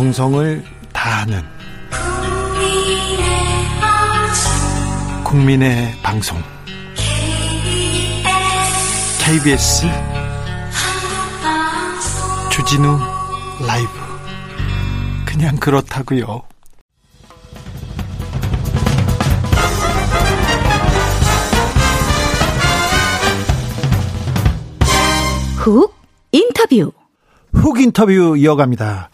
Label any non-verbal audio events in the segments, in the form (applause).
정성을 다하는 국민의 방송. KBS 주진우 라이브. 그냥 그렇다고요. 훅 인터뷰. 훅 인터뷰 이어갑니다.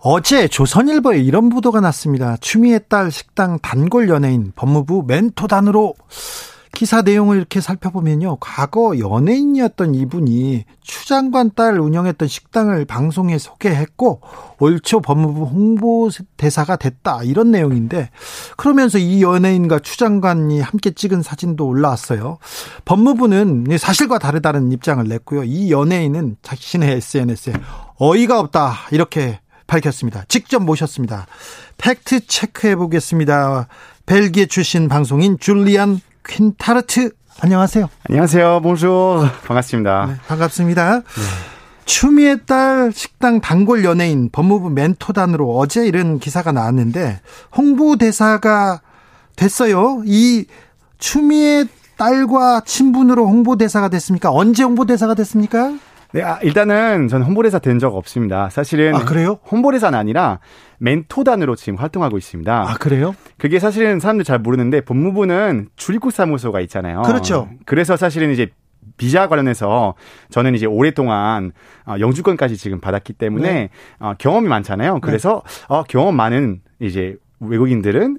어제 조선일보에 이런 보도가 났습니다. 추미애 딸 식당 단골 연예인 법무부 멘토단으로 기사 내용을 이렇게 살펴보면요. 과거 연예인이었던 이분이 추 장관 딸 운영했던 식당을 방송에 소개했고 올초 법무부 홍보대사가 됐다. 이런 내용인데 그러면서 이 연예인과 추 장관이 함께 찍은 사진도 올라왔어요. 법무부는 사실과 다르다는 입장을 냈고요. 이 연예인은 자신의 SNS에 어이가 없다. 이렇게 밝혔습니다. 직접 모셨습니다. 팩트 체크해 보겠습니다. 벨기에 출신 방송인 줄리안 퀸타르트 안녕하세요. 안녕하세요. 봉주 반갑습니다. 네, 반갑습니다. 네. 추미애 딸 식당 단골 연예인 법무부 멘토단으로 어제 이런 기사가 나왔는데 홍보대사가 됐어요. 이 추미애 딸과 친분으로 홍보대사가 됐습니까? 언제 홍보대사가 됐습니까? 네, 아, 일단은 저는 홍보대사 된 적 없습니다. 사실은 아, 그래요? 홍보대사는 아니라 멘토단으로 지금 활동하고 있습니다. 아, 그래요? 그게 사실은 사람들 잘 모르는데 법무부는 출입국 사무소가 있잖아요. 그렇죠. 그래서 사실은 이제 비자 관련해서 저는 이제 오랫동안 어, 영주권까지 지금 받았기 때문에 네. 어, 경험이 많잖아요. 그래서 네. 경험 많은 이제 외국인들은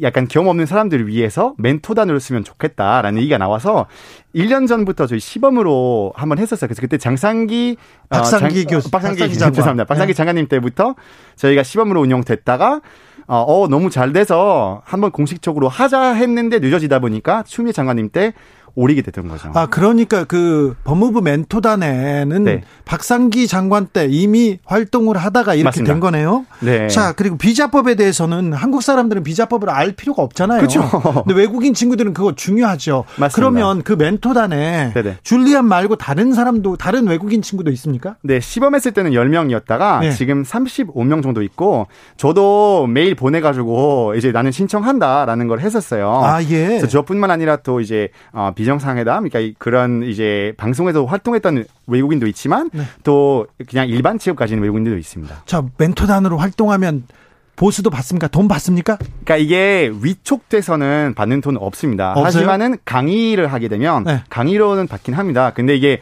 약간 경험 없는 사람들을 위해서 멘토단으로 쓰면 좋겠다라는 얘기가 나와서 1년 전부터 저희 시범으로 한번 했었어요. 그래서 그때 장상기 박상기 어, 장, 교수 박상기, 박상기 장관 죄송합니다. 박상기 네. 장관님 때부터 저희가 시범으로 운영됐다가 어, 어 너무 잘 돼서 한번 공식적으로 하자 했는데 늦어지다 보니까 추미애 장관님 때 오리게 됐던 거죠. 아, 그러니까 그 법무부 멘토단에는 네. 박상기 장관 때 이미 활동을 하다가 이렇게 맞습니다. 된 거네요. 네. 자, 그리고 비자법에 대해서는 한국 사람들은 비자법을 알 필요가 없잖아요. 그렇죠. 근데 외국인 친구들은 그거 중요하죠. 맞습니다. 그러면 그 멘토단에 네네. 줄리안 말고 다른 사람도 다른 외국인 친구도 있습니까? 네, 시범했을 때는 10명이었다가 네. 지금 35명 정도 있고 저도 메일 보내 가지고 이제 나는 신청한다라는 걸 했었어요. 아, 예. 그래서 저뿐만 아니라 또 이제 어, 비 정상회담, 그러니까 그런 이제 방송에서 활동했던 외국인도 있지만 네. 또 그냥 일반 취업 가지는 외국인들도 있습니다. 자, 멘토단으로 활동하면 보수도 받습니까? 돈 받습니까? 그러니까 이게 위촉돼서는 받는 돈 없습니다. 없어요? 하지만은 강의를 하게 되면 네. 강의료는 받긴 합니다. 근데 이게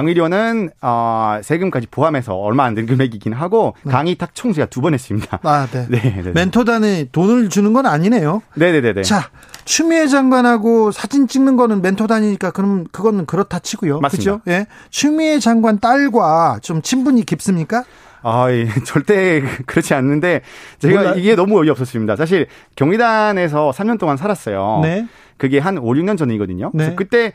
강의료는 어, 세금까지 포함해서 얼마 안 되는 금액이긴 하고 네. 강의 딱총 제가 두 번 했습니다. 아, 네. (laughs) 네, 네. 네. 멘토단에 돈을 주는 건 아니네요. 네, 네, 네, 네. 자, 추미애 장관하고 사진 찍는 거는 멘토단이니까 그럼 그거는 그렇다 치고요. 맞습니다. 그죠? 예. 추미애 장관 딸과 좀 친분이 깊습니까? 아, 예, (laughs) 절대 그렇지 않는데 제가 몰라. 이게 너무 어이없었습니다. 사실 경기단에서 3년 동안 살았어요. 네. 그게 한 5, 6년 전이거든요. 네. 그래서 그때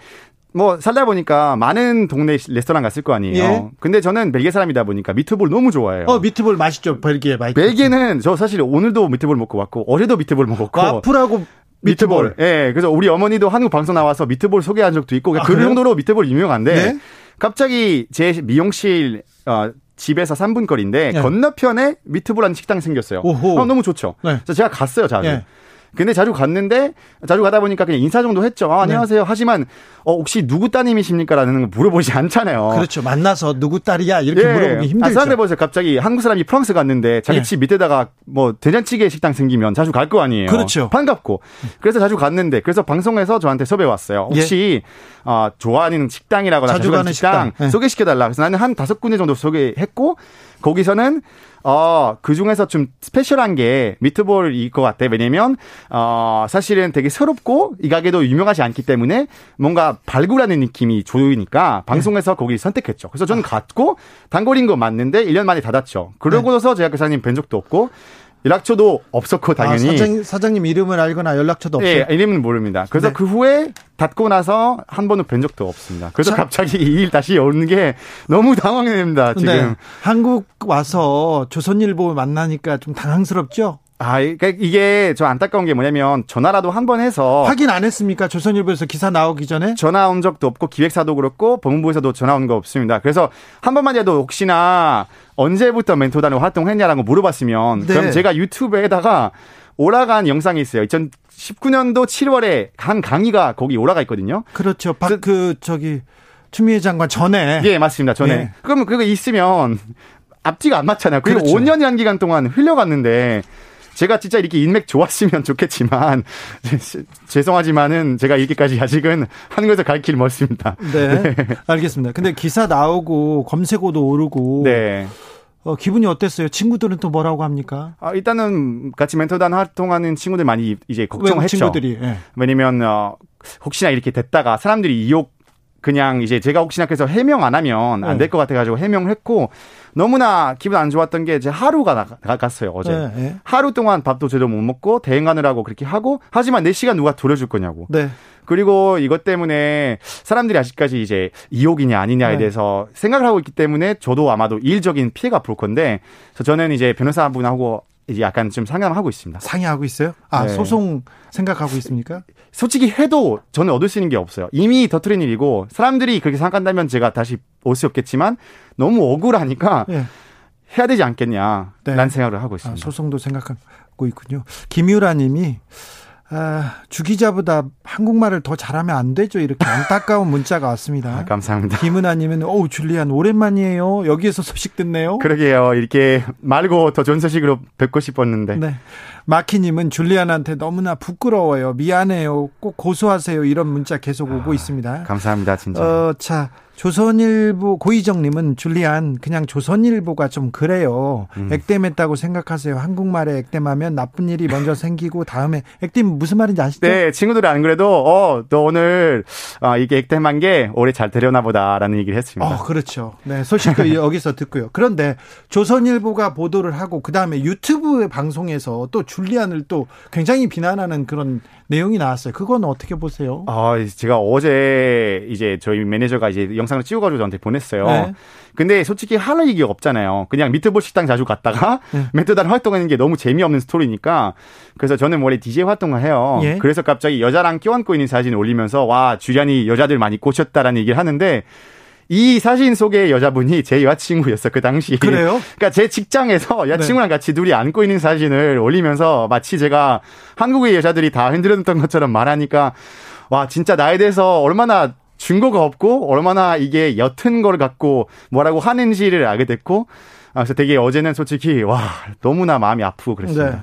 뭐 살다 보니까 많은 동네 레스토랑 갔을 거 아니에요. 예. 근데 저는 벨기에 사람이다 보니까 미트볼 너무 좋아해요. 어, 미트볼 맛있죠. 벨기에 맛있죠. 벨기에는 저 사실 오늘도 미트볼 먹고 왔고 어제도 미트볼 먹었고 와플하고 미트볼. 예. 네, 그래서 우리 어머니도 한국 방송 나와서 미트볼 소개한 적도 있고 아, 그 그래요? 정도로 미트볼 유명한데 네? 갑자기 제 미용실 어, 집에서 3분 거리인데 네. 건너편에 미트볼한 식당이 생겼어요. 오호. 어, 너무 좋죠. 네. 그래서 제가 갔어요, 자주. 네. 근데 자주 갔는데 자주 가다 보니까 그냥 인사 정도 했죠. 아, 네. 안녕하세요. 하지만 어, 혹시 누구 따님이십니까라는 거 물어보지 않잖아요. 그렇죠. 만나서 누구 딸이야 이렇게 예. 물어보기 힘들죠. 아, 사람들 보세요. 갑자기 한국 사람이 프랑스 갔는데 자기 예. 집 밑에다가 뭐 된장찌개 식당 생기면 자주 갈 거 아니에요. 그렇죠. 반갑고. 그래서 자주 갔는데 그래서 방송에서 저한테 섭외 왔어요. 혹시 예. 어, 좋아하는 식당이라거나 자주, 자주 가는 식당, 식당. 예. 소개시켜 달라. 그래서 나는 한 다섯 군데 정도 소개했고 거기서는 어, 그 중에서 좀 스페셜한 게 미트볼일 것 같아. 왜냐면, 어, 사실은 되게 새롭고 이 가게도 유명하지 않기 때문에 뭔가 발굴하는 느낌이 좋으니까 방송에서 네. 거기 선택했죠. 그래서 저는 아. 갔고 단골인 거 맞는데 1년 만에 닫았죠. 그러고서 네. 제가 그 사장님 뵌 적도 없고 연락처도 없었고 당연히 아, 사장, 사장님 이름을 알거나 연락처도 없어요. 네, 이름은 모릅니다. 그래서 네. 그 후에 닫고 나서 한 번은 뵌 적도 없습니다. 그래서 자, 갑자기 이 일 다시 오는 게 너무 당황됩니다. 지금 네. 한국 와서 조선일보 만나니까 좀 당황스럽죠? 아, 그러니까 이게 저 안타까운 게 뭐냐면 전화라도 한 번 해서 확인 안 했습니까? 조선일보에서 기사 나오기 전에 전화 온 적도 없고 기획사도 그렇고 법무부에서도 전화 온 거 없습니다. 그래서 한 번만이라도 혹시나 언제부터 멘토단을 활동했냐라고 물어봤으면 네. 그럼 제가 유튜브에다가 올라간 영상이 있어요. 2019년도 7월에 한 강의가 거기 올라가 있거든요. 그렇죠. 박, 그, 그 저기 추미애 장관 전에 예 맞습니다. 전에 예. 그럼 그거 있으면 앞뒤가 안 맞잖아요. 그리고 그렇죠. 5년이라는 기간 동안 흘려갔는데 제가 진짜 이렇게 인맥 좋았으면 좋겠지만 (laughs) 죄송하지만은 제가 이렇게까지 아직은 한국에서 갈 길 멀습니다. 네. (laughs) 네. 알겠습니다. 근데 기사 나오고 검색어도 오르고 네. 어, 기분이 어땠어요? 친구들은 또 뭐라고 합니까? 아, 일단은 같이 멘토단 활동하는 친구들 많이 이제 걱정했죠. 친구들이. 네. 왜냐면 어, 혹시나 이렇게 됐다가 사람들이 이욕 그냥 이제 제가 혹시나 그래서 해명 안 하면 안 될것 네. 같아가지고 해명을 했고 너무나 기분 안 좋았던 게 이제 하루가 나갔어요 어제 네, 네. 하루 동안 밥도 제대로 못 먹고 대행 하느라고 그렇게 하고 하지만 내 시간 누가 돌려줄 거냐고 네. 그리고 이것 때문에 사람들이 아직까지 이제 이욕이냐 아니냐에 네. 대해서 생각을 하고 있기 때문에 저도 아마도 일적인 피해가 볼 건데 저는 이제 변호사분하고 이제 약간 좀 상담하고 있습니다. 상의하고 있어요? 아, 네. 소송 생각하고 있습니까? 솔직히 해도 저는 얻을 수 있는 게 없어요. 이미 터트린 일이고 사람들이 그렇게 생각한다면 제가 다시 올 수 없겠지만 너무 억울하니까 네. 해야 되지 않겠냐라는 네. 생각을 하고 있습니다. 아, 소송도 생각하고 있군요. 김유라 님이 아, 주기자보다 한국말을 더 잘하면 안 되죠. 이렇게 안타까운 (laughs) 문자가 왔습니다. 아, 감사합니다. 김은아님은, 어우, 줄리안, 오랜만이에요. 여기에서 소식 듣네요. 그러게요. 이렇게 말고 더 좋은 소식으로 뵙고 싶었는데. 네. 마키님은 줄리안한테 너무나 부끄러워요. 미안해요. 꼭 고소하세요. 이런 문자 계속 오고 아, 있습니다. 감사합니다. 진짜. 어, 자, 조선일보 고희정님은 줄리안 그냥 조선일보가 좀 그래요. 음. 액땜했다고 생각하세요. 한국말에 액땜하면 나쁜 일이 먼저 생기고 다음에 액땜 무슨 말인지 아시죠? 네, 친구들이 안 그래도 어 너 오늘 어, 이게 액땜한 게 오래 잘 되려나 보다라는 얘기를 했습니다. 어, 그렇죠. 네, 소식도 여기서 듣고요. 그런데 조선일보가 보도를 하고 그 다음에 유튜브 방송에서 또 줄리안을 또 굉장히 비난하는 그런 내용이 나왔어요. 그건 어떻게 보세요? 아, 제가 어제 이제 저희 매니저가 이제 영상을 찍어가지고 저한테 보냈어요. 네. 근데 솔직히 할 얘기가 없잖아요. 그냥 미트볼 식당 자주 갔다가 네. (laughs) 멘토단 활동하는 게 너무 재미없는 스토리니까 그래서 저는 원래 DJ 활동을 해요. 예. 그래서 갑자기 여자랑 껴안고 있는 사진 올리면서 와 줄리안이 여자들 많이 꼬셨다라는 얘기를 하는데 이 사진 속의 여자분이 제 여자친구였어 그 당시. 그래요? 그러니까 제 직장에서 여자친구랑 네. 같이 둘이 안고 있는 사진을 올리면서 마치 제가 한국의 여자들이 다 흔들었던 것처럼 말하니까 와 진짜 나에 대해서 얼마나 증거가 없고 얼마나 이게 옅은 걸 갖고 뭐라고 하는지를 알게 됐고 아, 그래서 되게 어제는 솔직히 와 너무나 마음이 아프고 그랬습니다. 네.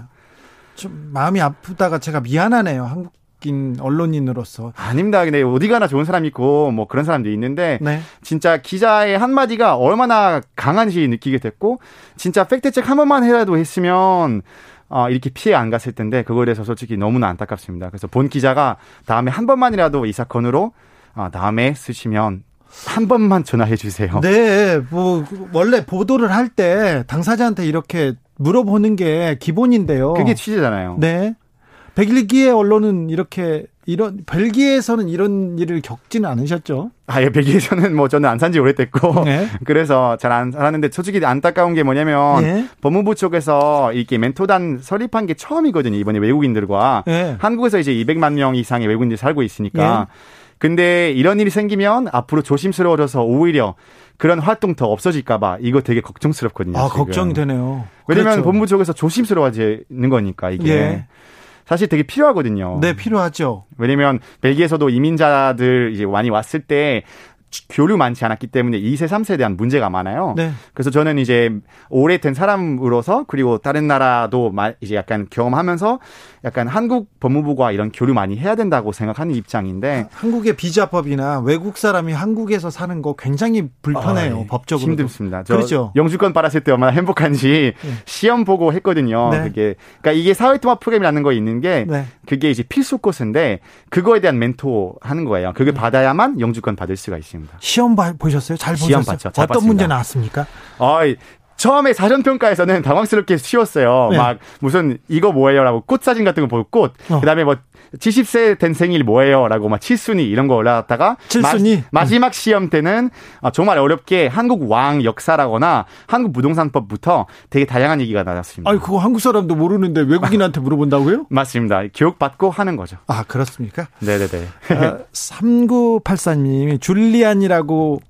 좀 마음이 아프다가 제가 미안하네요. 한국 인 언론인으로서 아닙니다. 근데 어디 가나 좋은 사람 있고 뭐 그런 사람도 있는데 네. 진짜 기자의 한 마디가 얼마나 강한지 느끼게 됐고 진짜 팩트 체크 한 번만 해라도 했으면 어, 이렇게 피해 안 갔을 텐데 그거에 대해서 솔직히 너무나 안타깝습니다. 그래서 본 기자가 다음에 한 번만이라도 이 사건으로 어, 다음에 쓰시면 한 번만 전화해 주세요. 네, 뭐 원래 보도를 할 때 당사자한테 이렇게 물어보는 게 기본인데요. 그게 취재잖아요. 네. 벨기에 언론은 이렇게 이런 벨기에에서는 이런 일을 겪지는 않으셨죠? 아, 예, 벨기에에서는 뭐 저는 안 산 지 오래됐고 네. (laughs) 그래서 잘 안 살았는데 솔직히 안타까운 게 뭐냐면 네. 법무부 쪽에서 이렇게 멘토단 설립한 게 처음이거든요. 이번에 외국인들과 네. 한국에서 이제 200만 명 이상의 외국인들이 살고 있으니까. 네. 근데 이런 일이 생기면 앞으로 조심스러워져서 오히려 그런 활동 더 없어질까봐 이거 되게 걱정스럽거든요. 아, 지금. 걱정이 되네요. 왜냐면 그렇죠. 법무부 쪽에서 조심스러워지는 거니까 이게. 예. 사실 되게 필요하거든요. 네, 필요하죠. 왜냐면 벨기에에서도 이민자들 이제 많이 왔을 때 교류 많지 않았기 때문에 2세, 3세에 대한 문제가 많아요. 네. 그래서 저는 이제 오래된 사람으로서 그리고 다른 나라도 이제 약간 경험하면서 약간 한국 법무부가 이런 교류 많이 해야 된다고 생각하는 입장인데 한국의 비자법이나 외국 사람이 한국에서 사는 거 굉장히 불편해요. 아, 법적으로 힘듭니다. 그렇죠. 영주권 받았을 때 얼마나 행복한지 네. 시험 보고 했거든요. 네. 그게 그러니까 이게 사회통합 프로그램이라는 거 있는 게 네. 그게 이제 필수 코스인데 그거에 대한 멘토 하는 거예요. 그게 네. 받아야만 영주권 받을 수가 있습니다. 시험 보셨어요? 잘 보셨어요? 시험 봤죠. 잘 어떤 봤습니다. 문제 나왔습니까? 아, 처음에 사전 평가에서는 당황스럽게 쉬웠어요. 네. 막 무슨 이거 뭐예요 라고 꽃 사진 같은 거 보고 꽃. 어. 그 다음에 뭐 70세 된 생일 뭐예요?라고 막 칠순위 이런 거 올라갔다가 7순위 마, 지막 시험 때는 어, 정말 어렵게 한국 왕 역사라거나 한국 부동산법부터 되게 다양한 얘기가 나왔습니다. 아니 그거 한국 사람도 모르는데 외국인한테 물어본다고요? (laughs) 맞습니다. 교육 받고 하는 거죠. 아 그렇습니까? 네네네. 아, 3984님이 줄리안이라고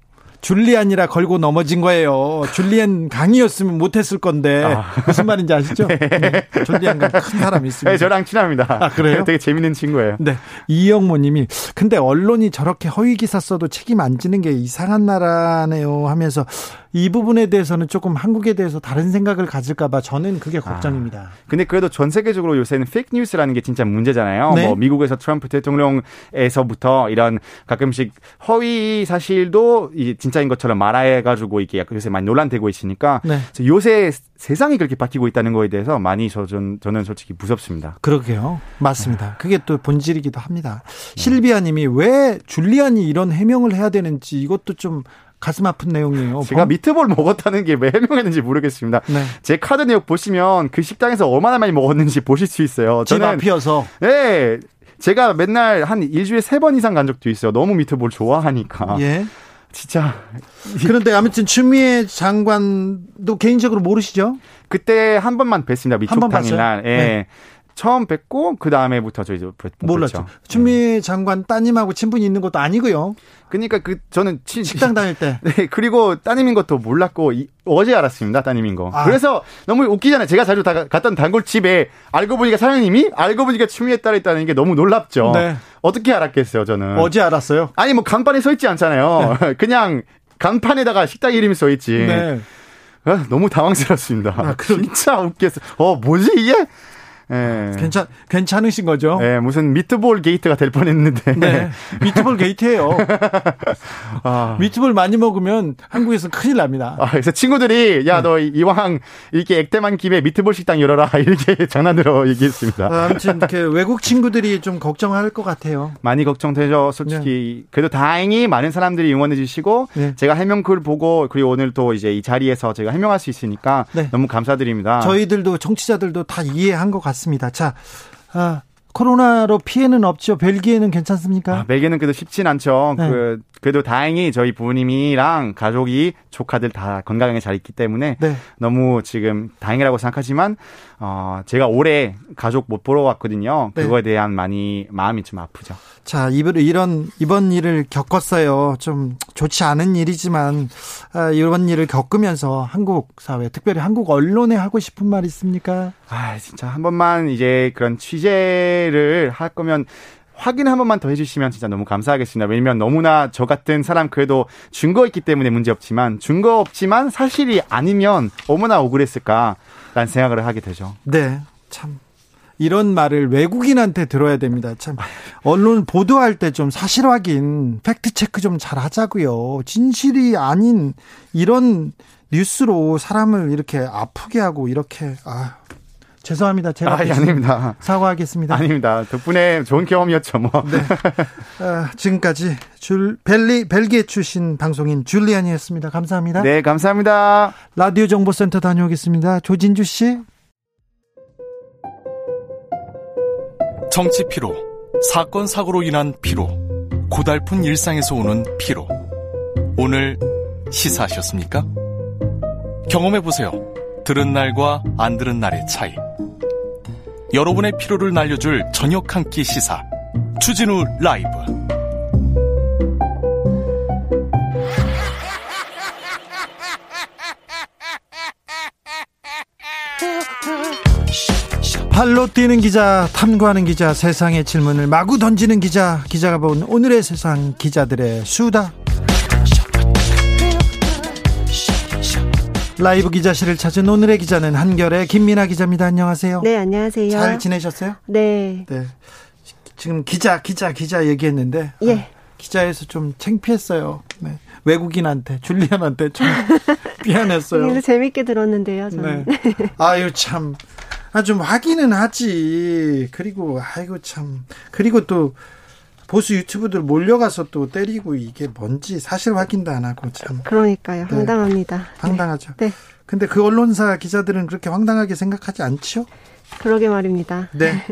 줄리안이라 걸고 넘어진 거예요. 줄리안 강이었으면 못했을 건데 아. 무슨 말인지 아시죠? 네. 네. 줄리안 강 큰 사람이 있습니다. 네, 저랑 친합니다. 아 그래요? 되게 재밌는 친구예요. 네, 이영모님이 근데 언론이 저렇게 허위 기사 써도 책임 안 지는 게 이상한 나라네요 하면서 이 부분에 대해서는 조금 한국에 대해서 다른 생각을 가질까봐 저는 그게 걱정입니다. 아, 근데 그래도 전 세계적으로 요새는 페이크 뉴스라는 게 진짜 문제잖아요. 네? 뭐 미국에서 트럼프 대통령에서부터 이런 가끔씩 허위 사실도 이 진짜인 것처럼 말해가지고 이게 요새 많이 논란되고 있으니까 네. 요새 세상이 그렇게 바뀌고 있다는 거에 대해서 많이 저, 전, 저는 솔직히 무섭습니다. 그러게요. 맞습니다. 그게 또 본질이기도 합니다. 네. 실비아님이 왜 줄리안이 이런 해명을 해야 되는지 이것도 좀 가슴 아픈 내용이에요. 제가 미트볼 먹었다는 게 왜 해명했는지 모르겠습니다. 네. 제 카드 내역 보시면 그 식당에서 얼마나 많이 먹었는지 보실 수 있어요. 집 앞이어서. 네. 제가 맨날 한 일주일에 세 번 이상 간 적도 있어요. 너무 미트볼 좋아하니까. 예. 진짜. 그런데 아무튼 추미애 장관도 개인적으로 모르시죠? 그때 한 번만 뵀습니다. 미촉 당일날. 예. 네. 처음 뵙고 그 다음에부터 저희 몰랐죠. 추미애 네. 장관 따님하고 친분이 있는 것도 아니고요. 그러니까 그 저는 친, 식당 다닐 때. (laughs) 네 그리고 따님인 것도 몰랐고 이, 어제 알았습니다 따님인 거. 아. 그래서 너무 웃기잖아요. 제가 자주 다, 갔던 단골집에 알고 보니까 사장님이 알고 보니까 추미애 딸이 있다는 게 너무 놀랍죠. 네. 어떻게 알았겠어요 저는. 어제 알았어요. 아니 뭐 간판에 써 있지 않잖아요. 네. (laughs) 그냥 간판에다가 식당 이름이 써 있지. 네. 아, 너무 당황스럽습니다. 아, (laughs) 진짜 웃겼어. 어, 뭐지 이게? 예. 괜찮 괜찮으신 거죠? 예, 무슨 미트볼 게이트가 될 뻔했는데. 네, 미트볼 게이트예요. (laughs) 아. 미트볼 많이 먹으면 한국에서 큰일 납니다. 아, 그래서 친구들이 야너 네. 이왕 이렇게 액땜한 김에 미트볼 식당 열어라 (laughs) 이렇게 장난으로 얘기했습니다. 아, 아무튼 그 외국 친구들이 좀 걱정할 것 같아요. 많이 걱정되죠, 솔직히. 네. 그래도 다행히 많은 사람들이 응원해 주시고 네. 제가 해명글 보고 그리고 오늘 또 이제 이 자리에서 제가 해명할 수 있으니까 네. 너무 감사드립니다. 저희들도 청취자들도 다 이해한 것 같습니다. 같습니다. 자, 아, 코로나로 피해는 없죠. 벨기에는 괜찮습니까? 아, 벨기에는 그래도 쉽진 않죠. 네. 그 그래도 다행히 저희 부모님이랑 가족이 조카들 다 건강하게 잘 있기 때문에 네. 너무 지금 다행이라고 생각하지만 어 제가 올해 가족 못 보러 왔거든요. 네. 그거에 대한 많이 마음이 좀 아프죠. 자, 이번 이번 일을 겪었어요. 좀 좋지 않은 일이지만 아, 이번 일을 겪으면서 한국 사회, 특별히 한국 언론에 하고 싶은 말 있습니까? 아, 진짜 한 번만 이제 그런 취재를 할 거면 확인 한 번만 더 해주시면 진짜 너무 감사하겠습니다. 왜냐면 너무나 저 같은 사람 그래도 증거 있기 때문에 문제 없지만 증거 없지만 사실이 아니면 얼마나 억울했을까라는 생각을 하게 되죠. 네, 참. 이런 말을 외국인한테 들어야 됩니다. 참 언론 보도할 때 좀 사실 확인, 팩트 체크 좀 잘 하자고요. 진실이 아닌 이런 뉴스로 사람을 이렇게 아프게 하고 이렇게 아 죄송합니다. 제가 아, 아닙니다. 사과하겠습니다. 아닙니다. 덕분에 좋은 경험이었죠, 뭐. 네. 아, 지금까지 줄 벨리 벨기에 출신 방송인 줄리안이었습니다. 감사합니다. 네, 감사합니다. 라디오 정보센터 다녀오겠습니다. 조진주 씨. 정치 피로, 사건 사고로 인한 피로, 고달픈 일상에서 오는 피로. 오늘 시사하셨습니까? 경험해 보세요. 들은 날과 안 들은 날의 차이. 여러분의 피로를 날려줄 저녁 한 끼 시사 추진우 라이브 발로 뛰는 기자, 탐구하는 기자, 세상의 질문을 마구 던지는 기자, 기자가 본 오늘의 세상 기자들의 수다. 라이브 기자실을 찾은 오늘의 기자는 한결의 김민아 기자입니다. 안녕하세요. 네, 안녕하세요. 잘 지내셨어요? 네. 네. 지금 기자, 기자, 기자 얘기했는데 예. 아, 기자에서 좀 창피했어요. 네. 외국인한테 줄리안한테 좀 (laughs) 미안했어요. 그래서 재밌게 들었는데요. 저는. 네. 아유 참. 아, 좀 확인은 하지. 그리고, 아이고, 참. 그리고 또, 보수 유튜브들 몰려가서 또 때리고 이게 뭔지 사실 확인도 안 하고 참. 그러니까요. 네. 황당합니다. 네. 황당하죠. 네. 근데 그 언론사 기자들은 그렇게 황당하게 생각하지 않죠? 그러게 말입니다. 네.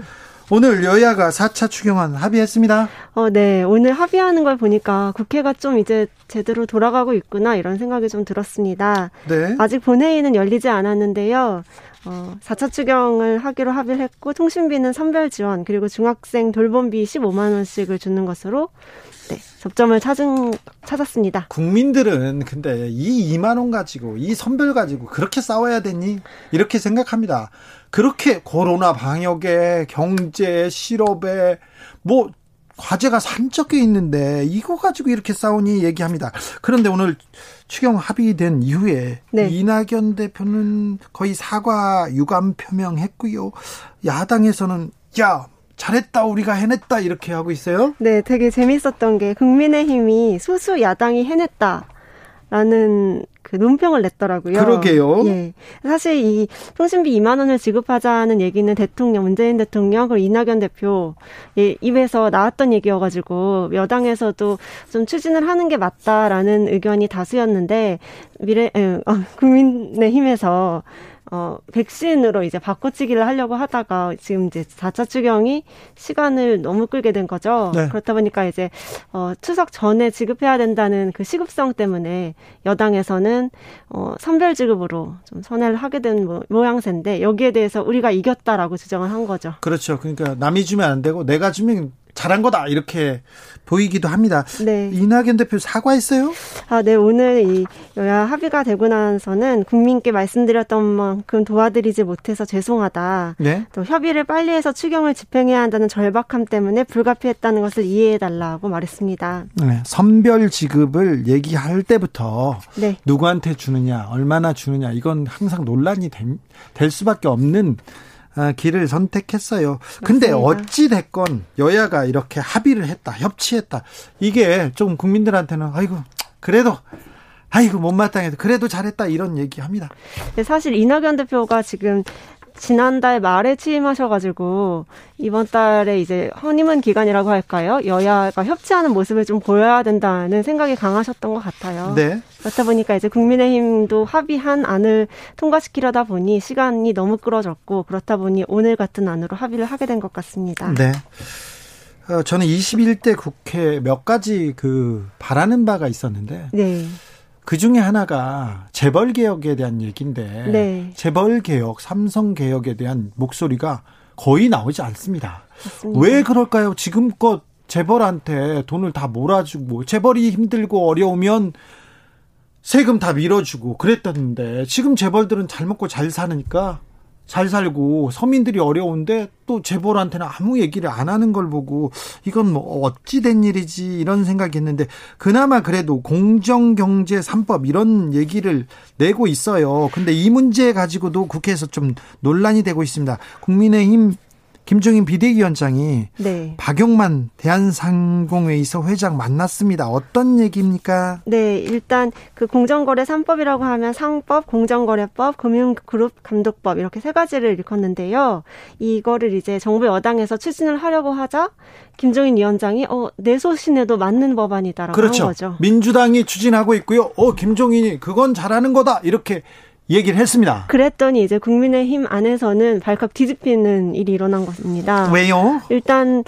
오늘 여야가 4차 추경안 합의했습니다. 어, 네. 오늘 합의하는 걸 보니까 국회가 좀 이제 제대로 돌아가고 있구나 이런 생각이 좀 들었습니다. 네. 아직 본회의는 열리지 않았는데요. 어, 4차 추경을 하기로 합의를 했고 통신비는 선별 지원 그리고 중학생 돌봄비 15만 원씩을 주는 것으로 네, 접점을 찾은 찾았습니다. 국민들은 근데 이 2만 원 가지고 이 선별 가지고 그렇게 싸워야 되니 이렇게 생각합니다. 그렇게 코로나 방역에 경제 실업에 뭐 과제가 산적해 있는데 이거 가지고 이렇게 싸우니 얘기합니다. 그런데 오늘 추경 합의된 이후에 네. 이낙연 대표는 거의 사과 유감 표명했고요. 야당에서는 야 잘했다 우리가 해냈다 이렇게 하고 있어요. 네, 되게 재밌었던 게 국민의힘이 소수 야당이 해냈다 라는 그 논평을 냈더라고요. 그러게요. 예. 사실 이 통신비 2만 원을 지급하자는 얘기는 대통령 문재인 대통령 그리고 이낙연 대표 예, 입에서 나왔던 얘기여가지고 여당에서도 좀 추진을 하는 게 맞다라는 의견이 다수였는데 미래 예, 어, 국민의힘에서 어, 백신으로 이제 바꿔치기를 하려고 하다가 지금 이제 4차 추경이 시간을 너무 끌게 된 거죠. 네. 그렇다 보니까 이제 어, 추석 전에 지급해야 된다는 그 시급성 때문에 여당에서는 어, 선별 지급으로 좀 선회를 하게 된 모양새인데 여기에 대해서 우리가 이겼다라고 주장을 한 거죠. 그렇죠. 그러니까 남이 주면 안 되고 내가 주면 잘한 거다 이렇게 보이기도 합니다. 네. 이낙연 대표 사과했어요? 아, 네. 오늘 이 여야 합의가 되고 나서는 국민께 말씀드렸던 만큼 도와드리지 못해서 죄송하다. 네. 또 협의를 빨리 해서 추경을 집행해야 한다는 절박함 때문에 불가피했다는 것을 이해해 달라고 말했습니다. 네. 선별 지급을 얘기할 때부터 네. 누구한테 주느냐, 얼마나 주느냐 이건 항상 논란이 될, 될 수밖에 없는 아, 길을 선택했어요. 근데 어찌 됐건 여야가 이렇게 합의를 했다, 협치했다. 이게 좀 국민들한테는 아이고 그래도 아이고 못마땅해도 그래도 잘했다 이런 얘기합니다. 사실 이낙연 대표가 지금 지난달 말에 취임하셔가지고 이번 달에 이제 허니문 기간이라고 할까요? 여야가 협치하는 모습을 좀 보여야 된다는 생각이 강하셨던 것 같아요. 네. 그렇다 보니까 이제 국민의힘도 합의한 안을 통과시키려다 보니 시간이 너무 끌어졌고 그렇다 보니 오늘 같은 안으로 합의를 하게 된 것 같습니다. 네. 어, 저는 21대 국회 몇 가지 그 바라는 바가 있었는데 네. 그 중에 하나가 재벌 개혁에 대한 얘기인데 네. 재벌 개혁, 삼성 개혁에 대한 목소리가 거의 나오지 않습니다. 맞습니다. 왜 그럴까요? 지금껏 재벌한테 돈을 다 몰아주고 재벌이 힘들고 어려우면 세금 다 밀어주고 그랬었는데 지금 재벌들은 잘 먹고 잘 사니까 잘 살고 서민들이 어려운데 또 재벌한테는 아무 얘기를 안 하는 걸 보고 이건 뭐 어찌 된 일이지 이런 생각이 했는데 그나마 그래도 공정경제 3법 이런 얘기를 내고 있어요. 근데 이 문제 가지고도 국회에서 좀 논란이 되고 있습니다. 국민의힘 김종인 비대위원장이 네. 박용만 대한상공회의소 회장 만났습니다. 어떤 얘기입니까? 네, 일단 그 공정거래 3법이라고 하면 상법, 공정거래법, 금융그룹 감독법 이렇게 세 가지를 일컫는데요. 이거를 이제 정부 여당에서 추진을 하려고 하자 김종인 위원장이 어, 내 소신에도 맞는 법안이다라고 그렇죠. 한 거죠. 민주당이 추진하고 있고요. 어, 김종인이 그건 잘하는 거다. 이렇게 얘기를 했습니다. 그랬더니 이제 국민의힘 안에서는 발칵 뒤집히는 일이 일어난 것입니다. 왜요? 일단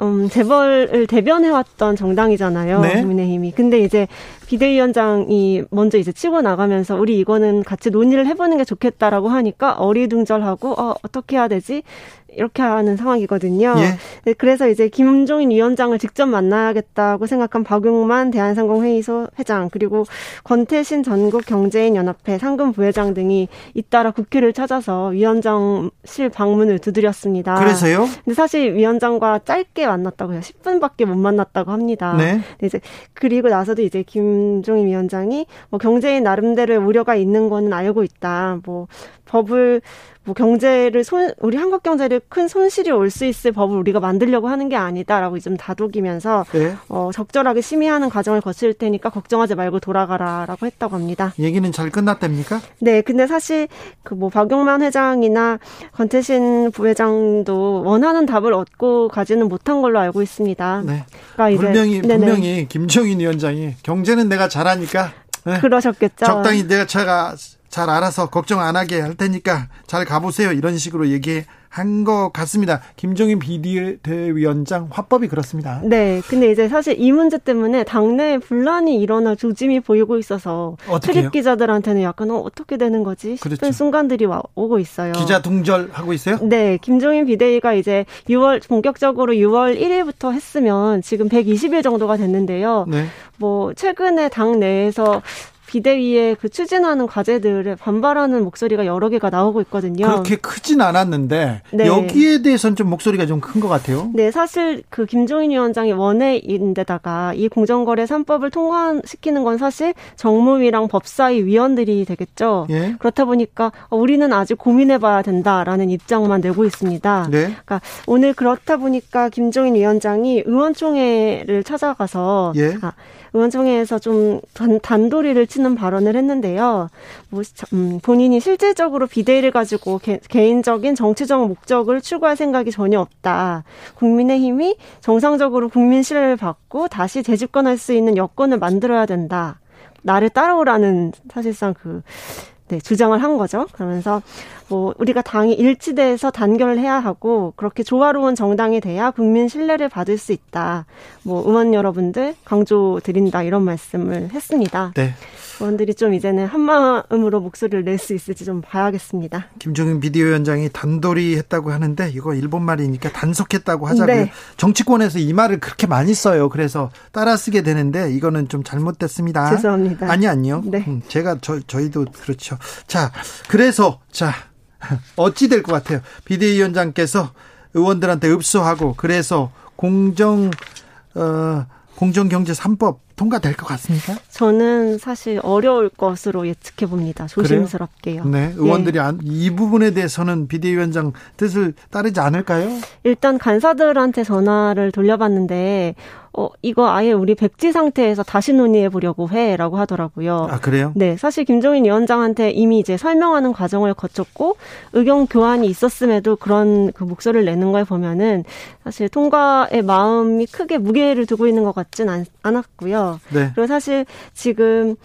음, 재벌을 대변해왔던 정당이잖아요. 네. 국민의힘이. 근데 이제 비대위원장이 먼저 이제 치고 나가면서 우리 이거는 같이 논의를 해보는 게 좋겠다라고 하니까 어리둥절하고 어, 어떻게 해야 되지? 이렇게 하는 상황이거든요. 예. 네, 그래서 이제 김종인 위원장을 직접 만나야겠다고 생각한 박용만 대한상공회의소 회장 그리고 권태신 전국 경제인 연합회 상금 부회장 등이 잇따라 국회를 찾아서 위원장실 방문을 두드렸습니다. 그래서요? 근데 사실 위원장과 짧게 만났다고요. 10분밖에 못 만났다고 합니다. 네. 이제 그리고 나서도 이제 김 종인 위원장이 뭐 경제인 나름대로의 우려가 있는 거는 알고 있다. 뭐 법을 뭐 경제를 손 우리 한국 경제를 큰 손실이 올 수 있을 법을 우리가 만들려고 하는 게 아니다라고 좀 다독이면서 네. 어, 적절하게 심의하는 과정을 거칠 테니까 걱정하지 말고 돌아가라라고 했다고 합니다. 얘기는 잘 끝났답니까? 네, 근데 사실 그 뭐 박용만 회장이나 권태신 부회장도 원하는 답을 얻고 가지는 못한 걸로 알고 있습니다. 네. 그러니까 분명히 네네. 분명히 김정인 위원장이 경제는 내가 잘하니까 네. 그러셨겠죠. 적당히 내가 제가 잘 알아서 걱정 안 하게 할 테니까 잘 가보세요. 이런 식으로 얘기한 것 같습니다. 김종인 비대위원장 화법이 그렇습니다. 네. 근데 이제 사실 이 문제 때문에 당내에 분란이 일어날 조짐이 보이고 있어서 출입 기자들한테는 약간 어, 어떻게 되는 거지 싶은 그렇죠. 순간들이 와, 오고 있어요. 기자 동절하고 있어요? 네. 김종인 비대위가 이제 6월 본격적으로 6월 1일부터 했으면 지금 120일 정도가 됐는데요. 네. 뭐 최근에 당 내에서 비대위에 그 추진하는 과제들에 반발하는 목소리가 여러 개가 나오고 있거든요. 그렇게 크진 않았는데 네. 여기에 대해서는 좀 목소리가 좀 큰 것 같아요. 네, 사실 그 김종인 위원장이 원외인데다가 이 공정거래 3법을 통과시키는 건 사실 정무위랑 법사위 위원들이 되겠죠. 예. 그렇다 보니까 우리는 아직 고민해봐야 된다라는 입장만 내고 있습니다. 네. 그러니까 오늘 그렇다 보니까 김종인 위원장이 의원총회를 찾아가서 예. 아, 의원총회에서 좀 단, 단도리를 치는 발언을 했는데요. 뭐, 음, 본인이 실질적으로 비대위를 가지고 개, 개인적인 정치적 목적을 추구할 생각이 전혀 없다. 국민의힘이 정상적으로 국민 신뢰를 받고 다시 재집권할 수 있는 여건을 만들어야 된다. 나를 따라오라는 사실상 그 네, 주장을 한 거죠. 그러면서 뭐 우리가 당이 일치돼서 단결을 해야 하고 그렇게 조화로운 정당이 돼야 국민 신뢰를 받을 수 있다. 뭐 의원 여러분들 강조 드린다 이런 말씀을 했습니다. 네. 의원들이 좀 이제는 한 마음으로 목소리를 낼 수 있을지 좀 봐야겠습니다. 김종인 비대위원장이 단돌이 했다고 하는데 이거 일본 말이니까 단속했다고 하자고요. 네. 정치권에서 이 말을 그렇게 많이 써요. 그래서 따라 쓰게 되는데 이거는 좀 잘못됐습니다. 죄송합니다. 아니 아니요. 네. 음, 제가 저 저희도 그렇죠. 자, 그래서 자 (laughs) 어찌 될 것 같아요. 비대위원장께서 의원들한테 읍소하고 그래서 공정 어 공정 경제 3법 통과될 것 같습니까? 저는 사실 어려울 것으로 예측해 봅니다. 조심스럽게요. 그래요? 네, 의원들이 예. 안, 이 부분에 대해서는 비대위원장 뜻을 따르지 않을까요? 일단 간사들한테 전화를 돌려봤는데 어, 이거 아예 우리 백지 상태에서 다시 논의해 보려고 해라고 하더라고요. 아, 그래요? 네. 사실 김종인 위원장한테 이미 이제 설명하는 과정을 거쳤고 의견 교환이 있었음에도 그런 그 목소리를 내는 걸 보면은 사실 통과의 마음이 크게 무게를 두고 있는 것 같진 않, 않았고요. 네. 그리고 사실 지금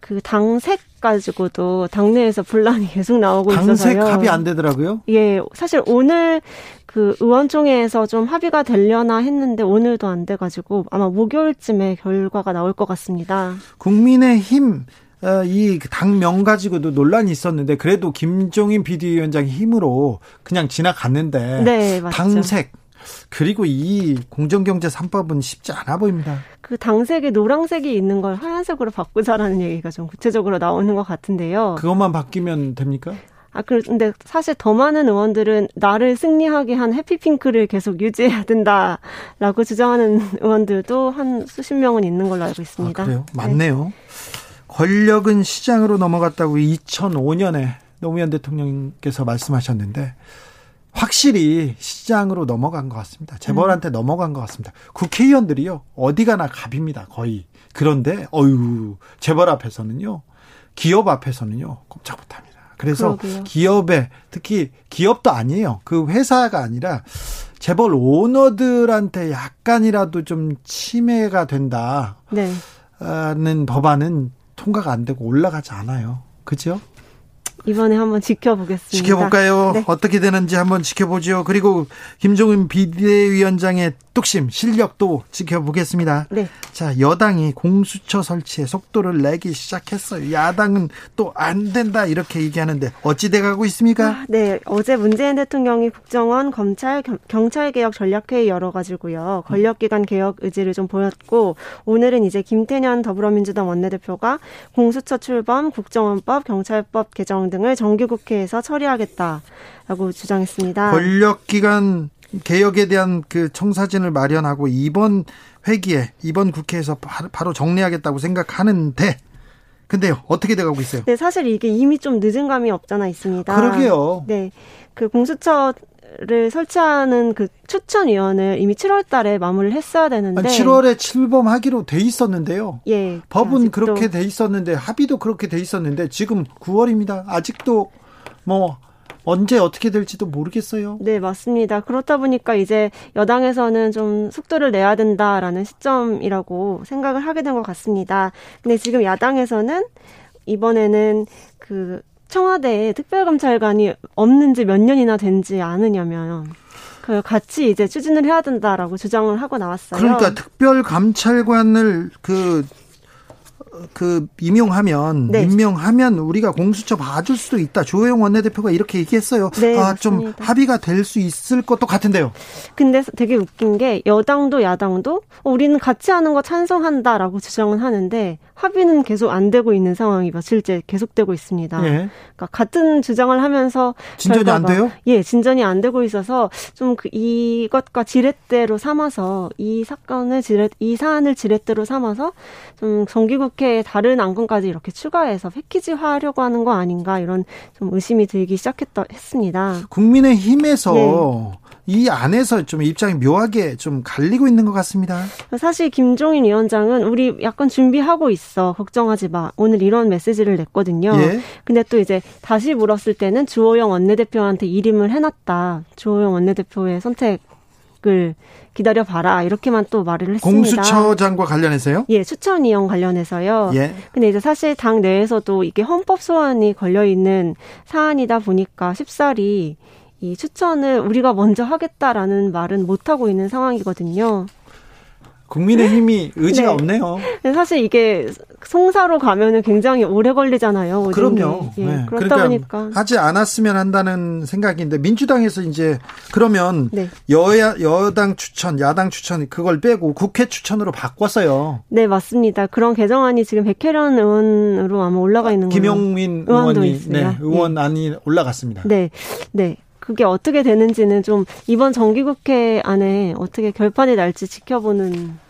그 당색 가지고도 당내에서 분란이 (laughs) 계속 나오고 있어서요. 당색 합의 안 되더라고요. 예, 사실 오늘 그 의원총회에서 좀 합의가 되려나 했는데 오늘도 안 돼가지고 아마 목요일쯤에 결과가 나올 것 같습니다. 국민의힘 어, 이당 명 가지고도 논란이 있었는데 그래도 김종인 비대위원장의 힘으로 그냥 지나갔는데 네, 당색 그리고 이 공정경제 3법은 쉽지 않아 보입니다. 그 당색에 노란색이 있는 걸 하얀색으로 바꾸자라는 얘기가 좀 구체적으로 나오는 것 같은데요. 그것만 바뀌면 됩니까? 아, 그런데 사실 더 많은 의원들은 나를 승리하게 한 해피핑크를 계속 유지해야 된다라고 주장하는 의원들도 한 수십 명은 있는 걸로 알고 있습니다. 아, 그래요? 맞네요. 네. 권력은 시장으로 넘어갔다고 2005년에 노무현 대통령께서 말씀하셨는데 확실히 시장으로 넘어간 것 같습니다. 재벌한테 음. 넘어간 것 같습니다. 국회의원들이요 어디 가나 갑입니다 거의. 그런데 어유 재벌 앞에서는요 기업 앞에서는요 꼼짝 못합니다. 그래서 그러게요. 기업에 특히 기업도 아니에요. 그 회사가 아니라 재벌 오너들한테 약간이라도 좀 침해가 된다. 네. 는 법안은 통과가 안 되고 올라가지 않아요. 그죠? 이번에 한번 지켜보겠습니다. 지켜볼까요? 네. 어떻게 되는지 한번 지켜보죠. 그리고 김종인 비대위원장의 뚝심, 실력도 지켜보겠습니다. 네. 자, 여당이 공수처 설치에 속도를 내기 시작했어요. 야당은 또 안 된다 이렇게 얘기하는데 어찌 돼 가고 있습니까? 아, 네, 어제 문재인 대통령이 국정원, 검찰, 경찰 개혁 전략회의 열어 가지고요. 권력기관 개혁 의지를 좀 보였고 오늘은 이제 김태년 더불어민주당 원내대표가 공수처 출범, 국정원법, 경찰법 개정 등을 정기국회에서 처리하겠다라고 주장했습니다. 권력기관 개혁에 대한 그 청사진을 마련하고 이번 회기에 이번 국회에서 바로 정리하겠다고 생각하는데 근데요, 어떻게 돼가고 있어요? 네, 사실 이게 이미 좀 늦은 감이 없잖아 있습니다. 그러게요. 네. 그 공수처 를 설치하는 그 추천위원을 이미 7월 달에 마무리를 했어야 되는데 7월에 출범하기로 돼 있었는데요. 예. 법은 그렇게 돼 있었는데 합의도 그렇게 돼 있었는데 지금 9월입니다. 아직도 뭐 언제 어떻게 될지도 모르겠어요. 네, 맞습니다. 그렇다 보니까 이제 여당에서는 좀 속도를 내야 된다라는 시점이라고 생각을 하게 된 것 같습니다. 근데 지금 야당에서는 이번에는 그 청와대에 특별감찰관이 없는 지 몇 년이나 된지 아느냐면 그 같이 이제 추진을 해야 된다라고 주장을 하고 나왔어요. 그러니까 특별감찰관을 그 그 임용하면 네. 임명하면 우리가 공수처 봐줄 수도 있다. 조영 원내대표가 이렇게 얘기했어요. 네, 아, 좀 합의가 될 수 있을 것도 같은데요. 근데 되게 웃긴 게 여당도 야당도 우리는 같이 하는 거 찬성한다라고 주장은 하는데 합의는 계속 안 되고 있는 상황이 며칠째 계속되고 있습니다. 예. 그러니까 같은 주장을 하면서 진전이 안 돼요? 예, 진전이 안 되고 있어서 좀 그 이것과 지렛대로 삼아서 이 사건을 지렛 이 사안을 지렛대로 삼아서 좀 정기국회 다른 안건까지 이렇게 추가해서 패키지화하려고 하는 거 아닌가 이런 좀 의심이 들기 시작했다 했습니다. 국민의힘에서 네. 이 안에서 좀 입장이 묘하게 좀 갈리고 있는 것 같습니다. 사실 김종인 위원장은 우리 약간 준비하고 있어. 걱정하지 마. 오늘 이런 메시지를 냈거든요. 예. 근데 또 이제 다시 물었을 때는 주호영 원내대표한테 이임을 해놨다. 주호영 원내대표의 선택 을 기다려 봐라 이렇게만 또 말을 했습니다. 공수처장과 관련해서요? 예, 추천 이용 관련해서요. 예. 근데 이제 사실 당 내에서도 이게 헌법 소원이 걸려 있는 사안이다 보니까 쉽사리 이 추천을 우리가 먼저 하겠다라는 말은 못 하고 있는 상황이거든요. 국민의힘이 의지가 네. 없네요. 사실 이게 송사로 가면은 굉장히 오래 걸리잖아요. 그럼요. 예, 네. 그러다 그러니까 보니까 하지 않았으면 한다는 생각인데 민주당에서 이제 그러면 네. 여야 여당 추천, 야당 추천 그걸 빼고 국회 추천으로 바꿨어요. 네, 맞습니다. 그런 개정안이 지금 백혜련 의원으로 아마 올라가 있는 거예요. 김용민 의원이 네, 의원안이 네. 올라갔습니다. 네. 네. 그게 어떻게 되는지는 좀 이번 정기국회 안에 어떻게 결판이 날지 지켜보는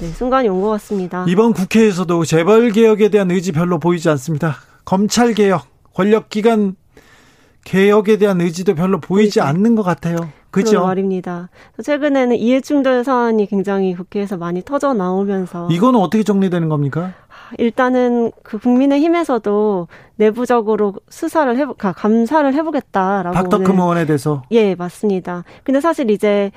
네, 순간이 온 것 같습니다. 이번 국회에서도 재벌 개혁에 대한 의지 별로 보이지 않습니다. 검찰 개혁, 권력 기관 개혁에 대한 의지도 별로 보이지 그러니까. 않는 것 같아요. 그죠? 말입니다. 최근에는 이해충돌 사안이 굉장히 국회에서 많이 터져 나오면서 이거는 어떻게 정리되는 겁니까? 일단은 그 국민의힘에서도 내부적으로 수사를 해보, 감사를 해보겠다라고. 박덕흠 의원에 대해서. 예, 맞습니다. 근데 사실 이제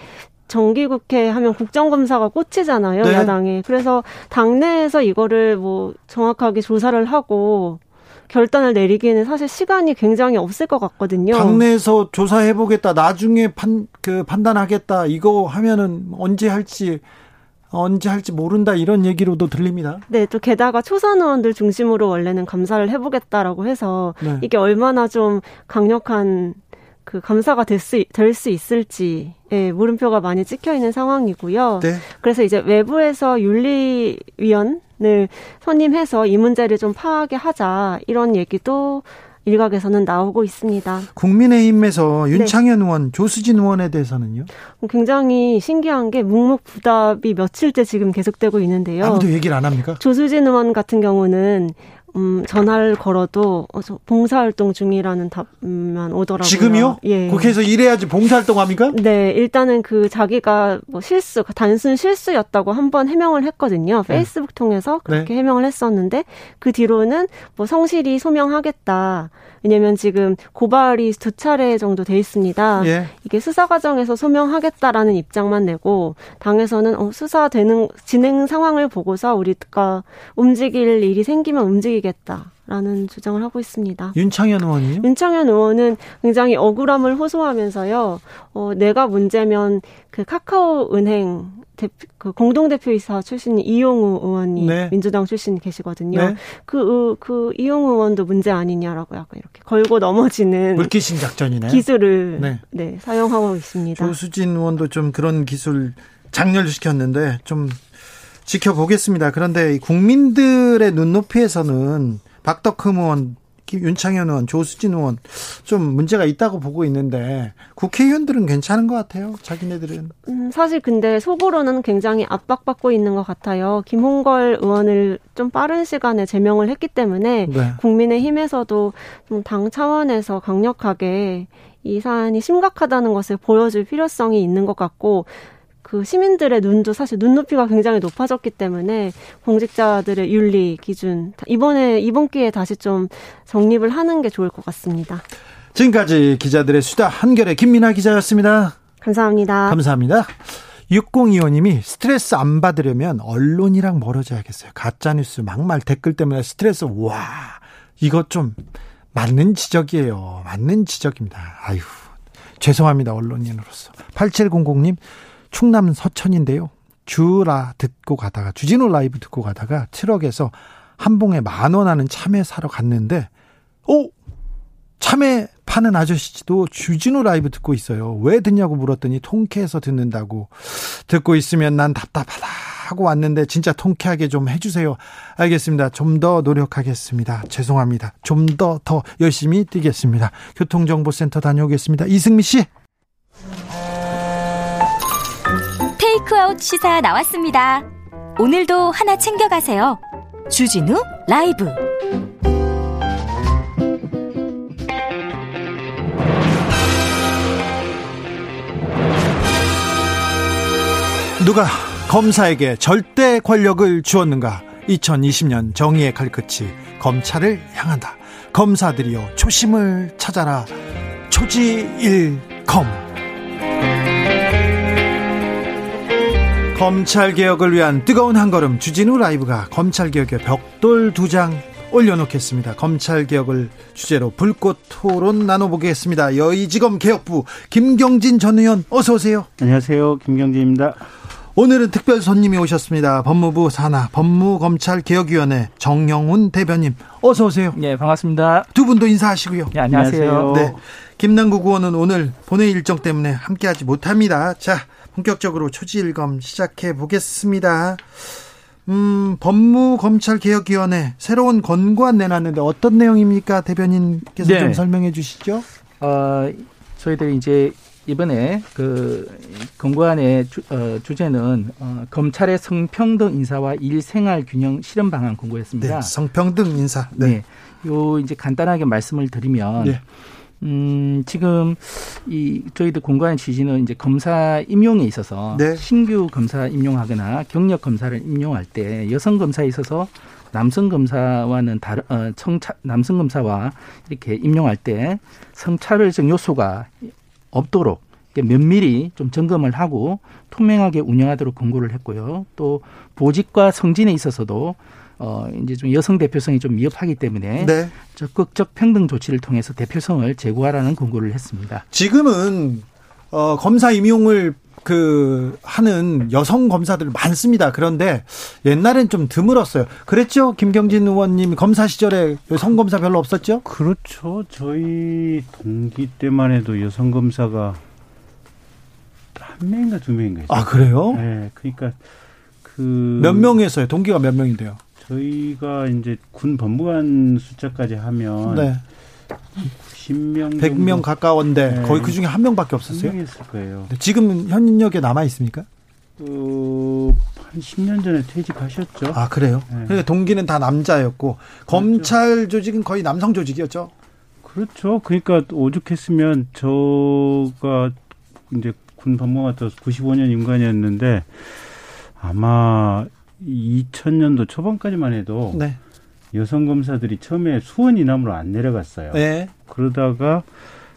정기국회 하면 국정감사가 꽂히잖아요, 네. 야당에. 그래서 당내에서 이거를 뭐 정확하게 조사를 하고 결단을 내리기에는 사실 시간이 굉장히 없을 것 같거든요. 당내에서 조사해보겠다, 나중에 판, 그 판단하겠다, 이거 하면은 언제 할지 언제 할지 모른다 이런 얘기로도 들립니다. 네, 또 게다가 초선 의원들 중심으로 원래는 감사를 해보겠다라고 해서 네. 이게 얼마나 좀 강력한 그 감사가 될수 될 수 있을지 예, 물음표가 많이 찍혀 있는 상황이고요. 네. 그래서 이제 외부에서 윤리위원을 선임해서 이 문제를 좀 파악에 하자 이런 얘기도 일각에서는 나오고 있습니다. 국민의힘에서 네. 윤창현 네. 의원, 조수진 의원에 대해서는요? 굉장히 신기한 게 묵묵부답이 며칠째 지금 계속되고 있는데요. 아무도 얘기를 안 합니까? 조수진 의원 같은 경우는 음, 전화를 걸어도 어, 저 봉사활동 중이라는 답만 오더라고요. 지금요? 예. 국회에서 일해야지 봉사활동 합니까? 네, 일단은 그 자기가 뭐 실수, 단순 실수였다고 한 번 해명을 했거든요. 네. 페이스북 네. 통해서 그렇게 네. 해명을 했었는데 그 뒤로는 뭐 성실히 소명하겠다. 왜냐면 지금 고발이 두 차례 정도 돼 있습니다. 예. 이게 수사 과정에서 소명하겠다라는 입장만 내고 당에서는 어, 수사되는 진행 상황을 보고서 우리가 움직일 일이 생기면 움직이겠다. 라는 주장을 하고 있습니다. 윤창현 의원이요? 윤창현 의원은 굉장히 억울함을 호소하면서요. 어, 내가 문제면 그 카카오 은행 대표, 그 공동대표이사 출신인 이용우 의원이 네. 민주당 출신 계시거든요. 네. 그, 그 이용우 의원도 문제 아니냐라고 약간 이렇게 걸고 넘어지는 물귀신 작전이네. 기술을 네. 네, 사용하고 있습니다. 조수진 의원도 좀 그런 기술 장렬시켰는데 좀 지켜보겠습니다. 그런데 국민들의 눈높이에서는 박덕흠 의원 윤창현 의원, 조수진 의원 좀 문제가 있다고 보고 있는데 국회의원들은 괜찮은 것 같아요. 자기네들은. 음, 사실 근데 속으로는 굉장히 압박받고 있는 것 같아요. 김홍걸 의원을 좀 빠른 시간에 제명을 했기 때문에 네. 국민의힘에서도 좀 당 차원에서 강력하게 이 사안이 심각하다는 것을 보여줄 필요성이 있는 것 같고 그 시민들의 눈도 사실 눈높이가 굉장히 높아졌기 때문에 공직자들의 윤리 기준 이번에 이번 기회에 다시 좀 정립을 하는 게 좋을 것 같습니다. 지금까지 기자들의 수다 한결의 김민아 기자였습니다. 감사합니다. 감사합니다. 6025님이 스트레스 안 받으려면 언론이랑 멀어져야겠어요. 가짜뉴스, 막말 댓글 때문에 스트레스, 와, 이거 좀 맞는 지적이에요. 맞는 지적입니다. 아유, 죄송합니다. 언론인으로서. 8700님, 충남 서천인데요. 주라 듣고 가다가 주진우 라이브 듣고 가다가 트럭에서 한 봉에 만 원 하는 참외 사러 갔는데 오 참외 파는 아저씨도 주진우 라이브 듣고 있어요. 왜 듣냐고 물었더니 통쾌해서 듣는다고 듣고 있으면 난 답답하다 하고 왔는데 진짜 통쾌하게 좀 해주세요. 알겠습니다. 좀 더 노력하겠습니다. 죄송합니다. 좀 더더 더 열심히 뛰겠습니다. 교통정보센터 다녀오겠습니다. 이승미 씨. 테이크아웃 시사 나왔습니다. 오늘도 하나 챙겨가세요. 주진우 라이브. 누가 검사에게 절대 권력을 주었는가? 2020년 정의의 칼끝이 검찰을 향한다. 검사들이여 초심을 찾아라. 초지일검. 검찰 개혁을 위한 뜨거운 한 걸음 주진우 라이브가 검찰 개혁의 벽돌 두 장 올려놓겠습니다. 검찰 개혁을 주제로 불꽃 토론 나눠보겠습니다. 여의지검 개혁부 김경진 전 의원 어서 오세요. 안녕하세요. 김경진입니다. 오늘은 특별 손님이 오셨습니다. 법무부 산하 법무검찰개혁위원회 정영훈 대변인 어서 오세요. 네, 반갑습니다. 두 분도 인사하시고요. 네, 안녕하세요. 네. 김남국 의원은 오늘 본회 일정 때문에 함께하지 못합니다. 자, 본격적으로 초지일검 시작해 보겠습니다. 음, 법무검찰개혁위원회 새로운 권고안 내놨는데 어떤 내용입니까? 대변인께서 네. 좀 설명해 주시죠. 어, 저희들이 이제 이번에 그 권고안의 주, 어, 주제는 어, 검찰의 성평등 인사와 일생활 균형 실현 방안 권고였습니다. 네, 성평등 인사. 네. 네. 요 이제 간단하게 말씀을 드리면 네. 음, 지금 이 저희들 공부하는 취지는 이제 검사 임용에 있어서 네. 신규 검사 임용하거나 경력 검사를 임용할 때 여성 검사에 있어서 남성 검사와는 다른 어, 성차 남성 검사와 이렇게 임용할 때 성차별적 요소가 없도록 면밀히 좀 점검을 하고 투명하게 운영하도록 권고를 했고요. 또 보직과 성진에 있어서도 어 이제 좀 여성 대표성이 좀 미흡하기 때문에 네. 적극적 평등 조치를 통해서 대표성을 제고하라는 권고를 했습니다. 지금은 어 검사 임용을 그 하는 여성 검사들 많습니다. 그런데 옛날엔 좀 드물었어요. 그랬죠? 김경진 의원님 검사 시절에 여성 검사 별로 없었죠? 그렇죠. 저희 동기 때만 해도 여성 검사가 한 명인가 두 명인가 있어요. 아 그래요? 네. 그러니까 그 몇 명이었어요? 동기가 몇 명인데요? 저희가 이제 군 법무관 숫자까지 하면 네. 90명 100명 가까운데 네. 거의 그 중에 한 명밖에 없었어요. 있을 거예요. 지금 현역에 남아 있습니까? 어, 한 10년 전에 퇴직하셨죠. 아, 그래요? 네. 그러니까 동기는 다 남자였고 그렇죠. 검찰 조직은 거의 남성 조직이었죠. 그렇죠. 그러니까 오죽했으면 저가 이제 군 법무관 같아서 95년 임관이었는데 아마 2000년도 초반까지만 해도 네. 여성 검사들이 처음에 수원 이남으로 안 내려갔어요. 네. 그러다가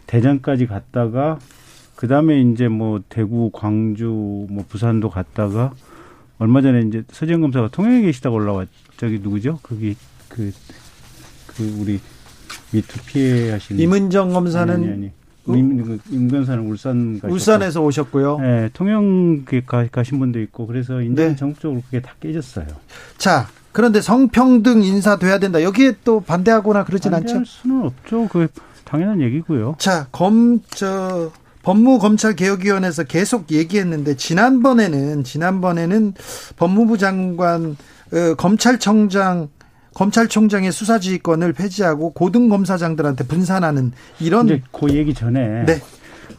대전까지 갔다가 그 다음에 이제 뭐 대구, 광주, 뭐 부산도 갔다가 얼마 전에 이제 서지영 검사가 통영에 계시다고 올라왔. 저기 누구죠? 거기 그, 그 우리 미투 피해 하신 임은정 검사는 아니, 아니. 임, 임 변사는 울산 가셨고. 울산에서 오셨고요. 네, 통영 가, 가신 분도 있고 그래서 이제 네. 전국적으로 그게 다 깨졌어요. 자, 그런데 성평등 인사돼야 된다. 여기에 또 반대하거나 그러진 않죠? 반대할 수는 없죠. 그 당연한 얘기고요. 자, 검 저 법무검찰개혁위원회에서 계속 얘기했는데 지난번에는 지난번에는 법무부 장관 어, 검찰청장 검찰총장의 수사지휘권을 폐지하고 고등검사장들한테 분산하는 이런 이제 그 얘기 전에 네.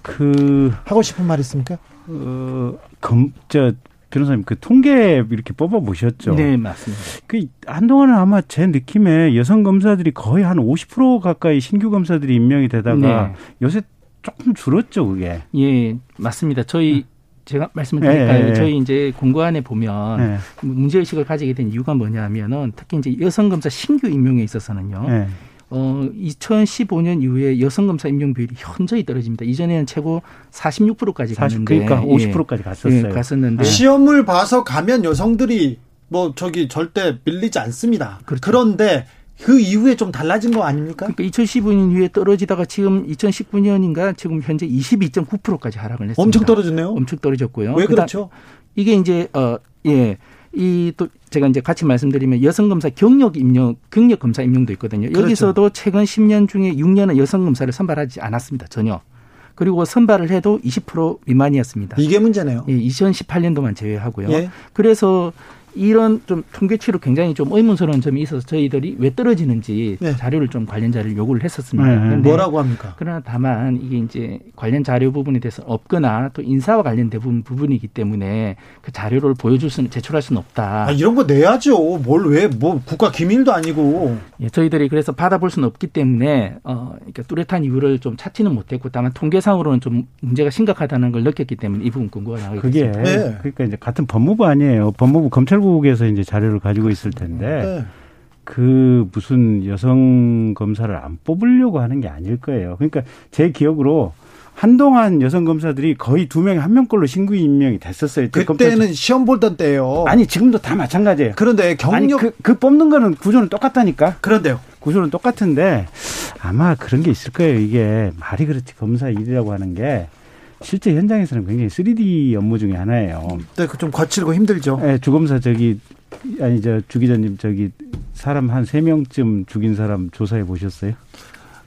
그 하고 싶은 말 있습니까? 어, 검, 저, 변호사님 그 통계 이렇게 뽑아 보셨죠? 네, 맞습니다. 그 한동안은 아마 제 느낌에 여성 검사들이 거의 한 50% 가까이 신규 검사들이 임명이 되다가 네. 요새 조금 줄었죠, 그게. 예, 맞습니다. 저희 제가 말씀을 드릴까요? 네, 네. 저희 이제 공고안에 보면 네. 문제 의식을 가지게 된 이유가 뭐냐면은 특히 이제 여성 검사 신규 임명에 있어서는요. 네. 어 2015년 이후에 여성 검사 임용 비율이 현저히 떨어집니다. 이전에는 최고 46%까지 갔는데 40, 그러니까 50%까지 갔었어요. 예, 갔었는데 시험을 봐서 가면 여성들이 뭐 저기 절대 밀리지 않습니다. 그렇죠. 그런데 그 이후에 좀 달라진 거 아닙니까? 그러니까 2015년 이후에 떨어지다가 지금 2019년인가 지금 현재 22.9%까지 하락을 했습니다. 엄청 떨어졌네요. 엄청 떨어졌고요. 왜 그렇죠? 이게 이제 어 예. 이 또 제가 이제 같이 말씀드리면 여성 검사 경력 임용 경력 검사 임용도 있거든요. 그렇죠. 여기서도 최근 10년 중에 6년은 여성 검사를 선발하지 않았습니다. 전혀. 그리고 선발을 해도 20% 미만이었습니다. 이게 문제네요. 예, 2018년도만 제외하고요. 예. 그래서 이런 좀 통계치로 굉장히 좀 의문스러운 점이 있어서 저희들이 왜 떨어지는지 네. 자료를 좀 관련 자료를 요구를 했었습니다. 네. 뭐라고 합니까? 그러나 다만 이게 이제 관련 자료 부분에 대해서 없거나 또 인사와 관련된 부분, 부분이기 때문에 그 자료를 보여줄 수는 제출할 수는 없다. 아, 이런 거 내야죠. 뭘 왜 뭐 국가 기밀도 아니고. 예, 저희들이 그래서 받아볼 수는 없기 때문에 어 그러니까 뚜렷한 이유를 좀 찾지는 못했고 다만 통계상으로는 좀 문제가 심각하다는 걸 느꼈기 때문에 이 부분 궁금하 나가게 그게 네. 그러니까 이제 같은 법무부 아니에요. 법무부 검찰 사무국에서 이제 자료를 가지고 있을 텐데 네. 그 무슨 여성 검사를 안 뽑으려고 하는 게 아닐 거예요. 그러니까 제 기억으로 한동안 여성 검사들이 거의 두 명에 한 명꼴로 신규 임명이 됐었어요. 그때는 검찰... 시험 보던 때요. 아니 지금도 다 마찬가지예요. 그런데 경력 그, 그, 뽑는 거는 구조는 똑같다니까. 그런데요. 구조는 똑같은데 아마 그런 게 있을 거예요. 이게 말이 그렇지 검사 일이라고 하는 게 실제 현장에서는 굉장히 3D 업무 중에 하나예요. 네, 그 좀 거칠고 힘들죠. 네, 주검사 저기 아니 저 주 기자님 저기 사람 한 세 명쯤 죽인 사람 조사해 보셨어요?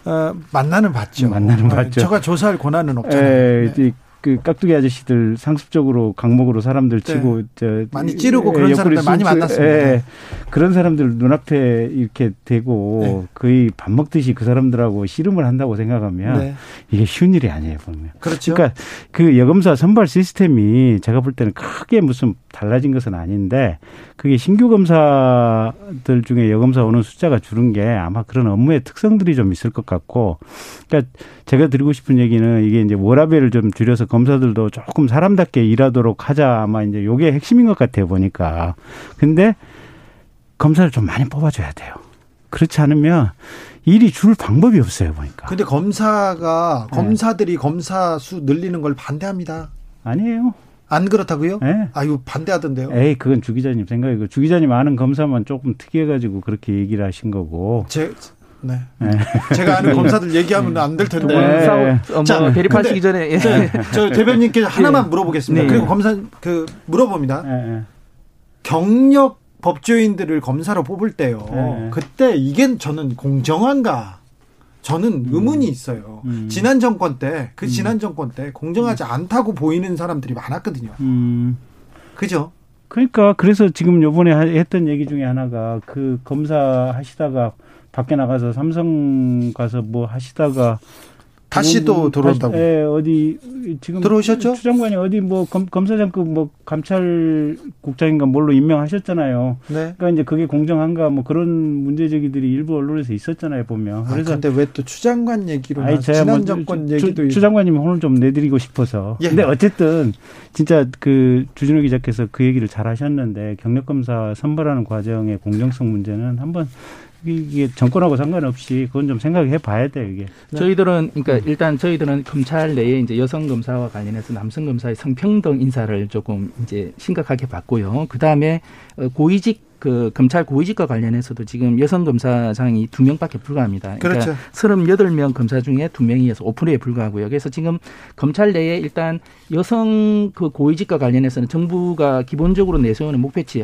어, 만나는 봤죠. 만나는 봤죠. 제가 조사할 권한은 없잖아요. 네. 그 깍두기 아저씨들 상습적으로 강목으로 사람들 네. 치고 네. 저 많이 찌르고 그런 사람들 많이 만났습니다. 예, 그런 사람들 눈앞에 이렇게 대고 네. 거의 밥 먹듯이 그 사람들하고 씨름을 한다고 생각하면 네. 이게 쉬운 일이 아니에요 보면. 그렇죠. 그러니까 그 여검사 선발 시스템이 제가 볼 때는 크게 무슨 달라진 것은 아닌데 그게 신규 검사들 중에 여검사 오는 숫자가 줄은 게 아마 그런 업무의 특성들이 좀 있을 것 같고 그러니까 제가 드리고 싶은 얘기는 이게 이제 워라벨을 좀 줄여서 검사들도 조금 사람답게 일하도록 하자 아마 이제 요게 핵심인 것 같아요 보니까 근데 검사를 좀 많이 뽑아줘야 돼요. 그렇지 않으면 일이 줄 방법이 없어요 보니까. 근데 검사가 네. 검사들이 네. 검사 수 늘리는 걸 반대합니다. 아니에요. 안 그렇다고요? 네. 아유 반대하던데요. 에이 그건 주 기자님 생각이고 주 기자님 아는 검사만 조금 특이해가지고 그렇게 얘기를 하신 거고. 제 네. 네. 제가 아는 검사들 얘기하면 (laughs) 안 될 텐데. 네. 어, 자, 뭐 대립하시기 전에 예. 저, 저 (laughs) 대변님께 하나만 네. 물어보겠습니다. 네. 그리고 검사 그 물어봅니다. 네. 경력 법조인들을 검사로 뽑을 때요. 그때 이게 저는 공정한가? 저는 음. 의문이 있어요. 음. 지난 정권 때, 그 음. 지난 정권 때 공정하지 음. 않다고 보이는 사람들이 많았거든요. 음. 그죠? 그러니까 그래서 지금 요번에 했던 얘기 중에 하나가 그 검사 하시다가 밖에 나가서 삼성 가서 뭐 하시다가 다시 또 들어온다고. 예, 어디 지금 들어오셨죠? 추장관이 어디 뭐 검, 검사장급 뭐 감찰국장인가 뭘로 임명하셨잖아요. 네. 그러니까 이제 그게 공정한가 뭐 그런 문제 제기들이 일부 언론에서 있었잖아요 보면. 아, 그래서 아, 근데 왜 또 추장관 얘기로 아니, 제가 지난 뭐 정권 얘기도 추, 장관님 오늘 좀 내드리고 싶어서. 예. 근데 어쨌든 진짜 그 주진우 기자께서 그 얘기를 잘 하셨는데 경력 검사 선발하는 과정의 공정성 문제는 한번 이게 정권하고 상관없이 그건 좀 생각해 봐야 돼요, 이게. 네. 저희들은 그러니까 일단 저희들은 검찰 내에 이제 여성 검사와 관련해서 남성 검사의 성평등 인사를 조금 이제 심각하게 봤고요. 그다음에 어, 고위직 그 검찰 고위직과 관련해서도 지금 여성 검사장이 두 명밖에 불과합니다. 그러니까 그렇죠. 38명 검사 중에 두 명이어서 5%에 불과하고요. 그래서 지금 검찰 내에 일단 여성 그 고위직과 관련해서는 정부가 기본적으로 내세우는 목표치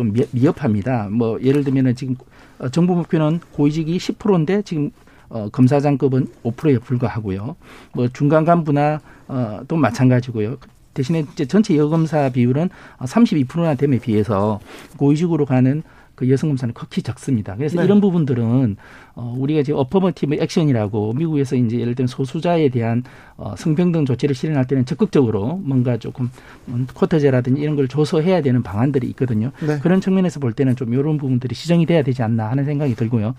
좀 미흡합니다. 뭐 예를 들면은 지금 어, 정부 목표는 고위직이 10%인데 지금 어, 검사장급은 5%에 불과하고요. 뭐 중간 간부나 어, 또 마찬가지고요. 대신에 이제 전체 여검사 비율은 32%나 됨에 비해서 고위직으로 가는 그 여성 검사는 극히 적습니다. 그래서 네. 이런 부분들은 어 우리가 지금 어퍼머티브 액션이라고 미국에서 이제 예를 들면 소수자에 대한 어 성평등 조치를 실행할 때는 적극적으로 뭔가 조금 쿼터제라든지 이런 걸 조소해야 되는 방안들이 있거든요. 네. 그런 측면에서 볼 때는 좀 이런 부분들이 시정이 돼야 되지 않나 하는 생각이 들고요.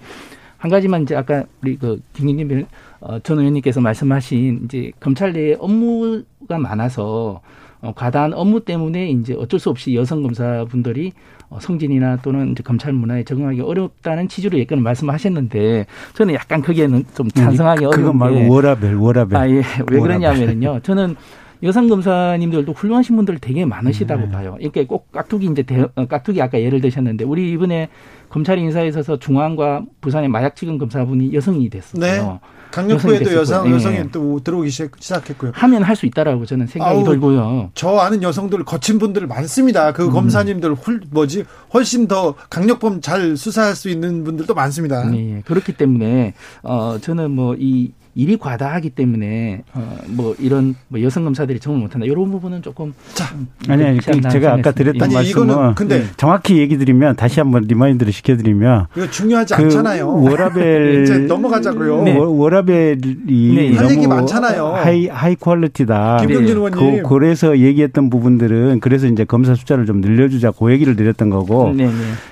한 가지만 이제 아까 우리 그 김경진 어, 전 의원님께서 말씀하신 이제 검찰 내에 업무가 많아서 어, 과다한 업무 때문에 이제 어쩔 수 없이 여성 검사분들이 어, 성진이나 또는 이제 검찰 문화에 적응하기 어렵다는 취지로 예전에 말씀하셨는데 저는 약간 거기에는 좀 찬성하기 어려운 그거 말고 워라벨 워라벨. 아 예. 왜 그러냐면은요. (laughs) 저는 여성 검사님들도 훌륭하신 분들 되게 많으시다고 네. 봐요. 이렇게 꼭 깍두기 이제 대, 어, 깍두기 아까 예를 드셨는데 우리 이번에 검찰 인사에 있어서 중앙과 부산의 마약지검 검사분이 여성이 됐어요. 네. 강력부에도 여성 네. 여성이 또 들어오기 시작했고요. 하면 할 수 있다라고 저는 생각이 아우, 들고요. 저 아는 여성들 거친 분들 많습니다. 그 음. 검사님들 홀, 뭐지 훨씬 더 강력범 잘 수사할 수 있는 분들도 많습니다. 네, 그렇기 때문에 어 저는 뭐 이 일이 과다하기 때문에 어, 뭐 이런 뭐 여성 검사들이 정을 못한다 이런 부분은 조금 자 아니 아니 그 제가 아까 드렸던 아니, 말씀은 근데 음, 정확히 얘기 드리면 다시 한번 remind를 시켜드리면 이거 중요하지 그 않잖아요. 워라밸 (laughs) 이제 넘어가자고요. 네. 워라밸이 네. 할 얘기 많잖아요. high high quality다. 김경진 의원님. 그, 그래서 얘기했던 부분들은 그래서 이제 검사 숫자를 좀 늘려주자 고 얘기를 드렸던 거고 네, 네.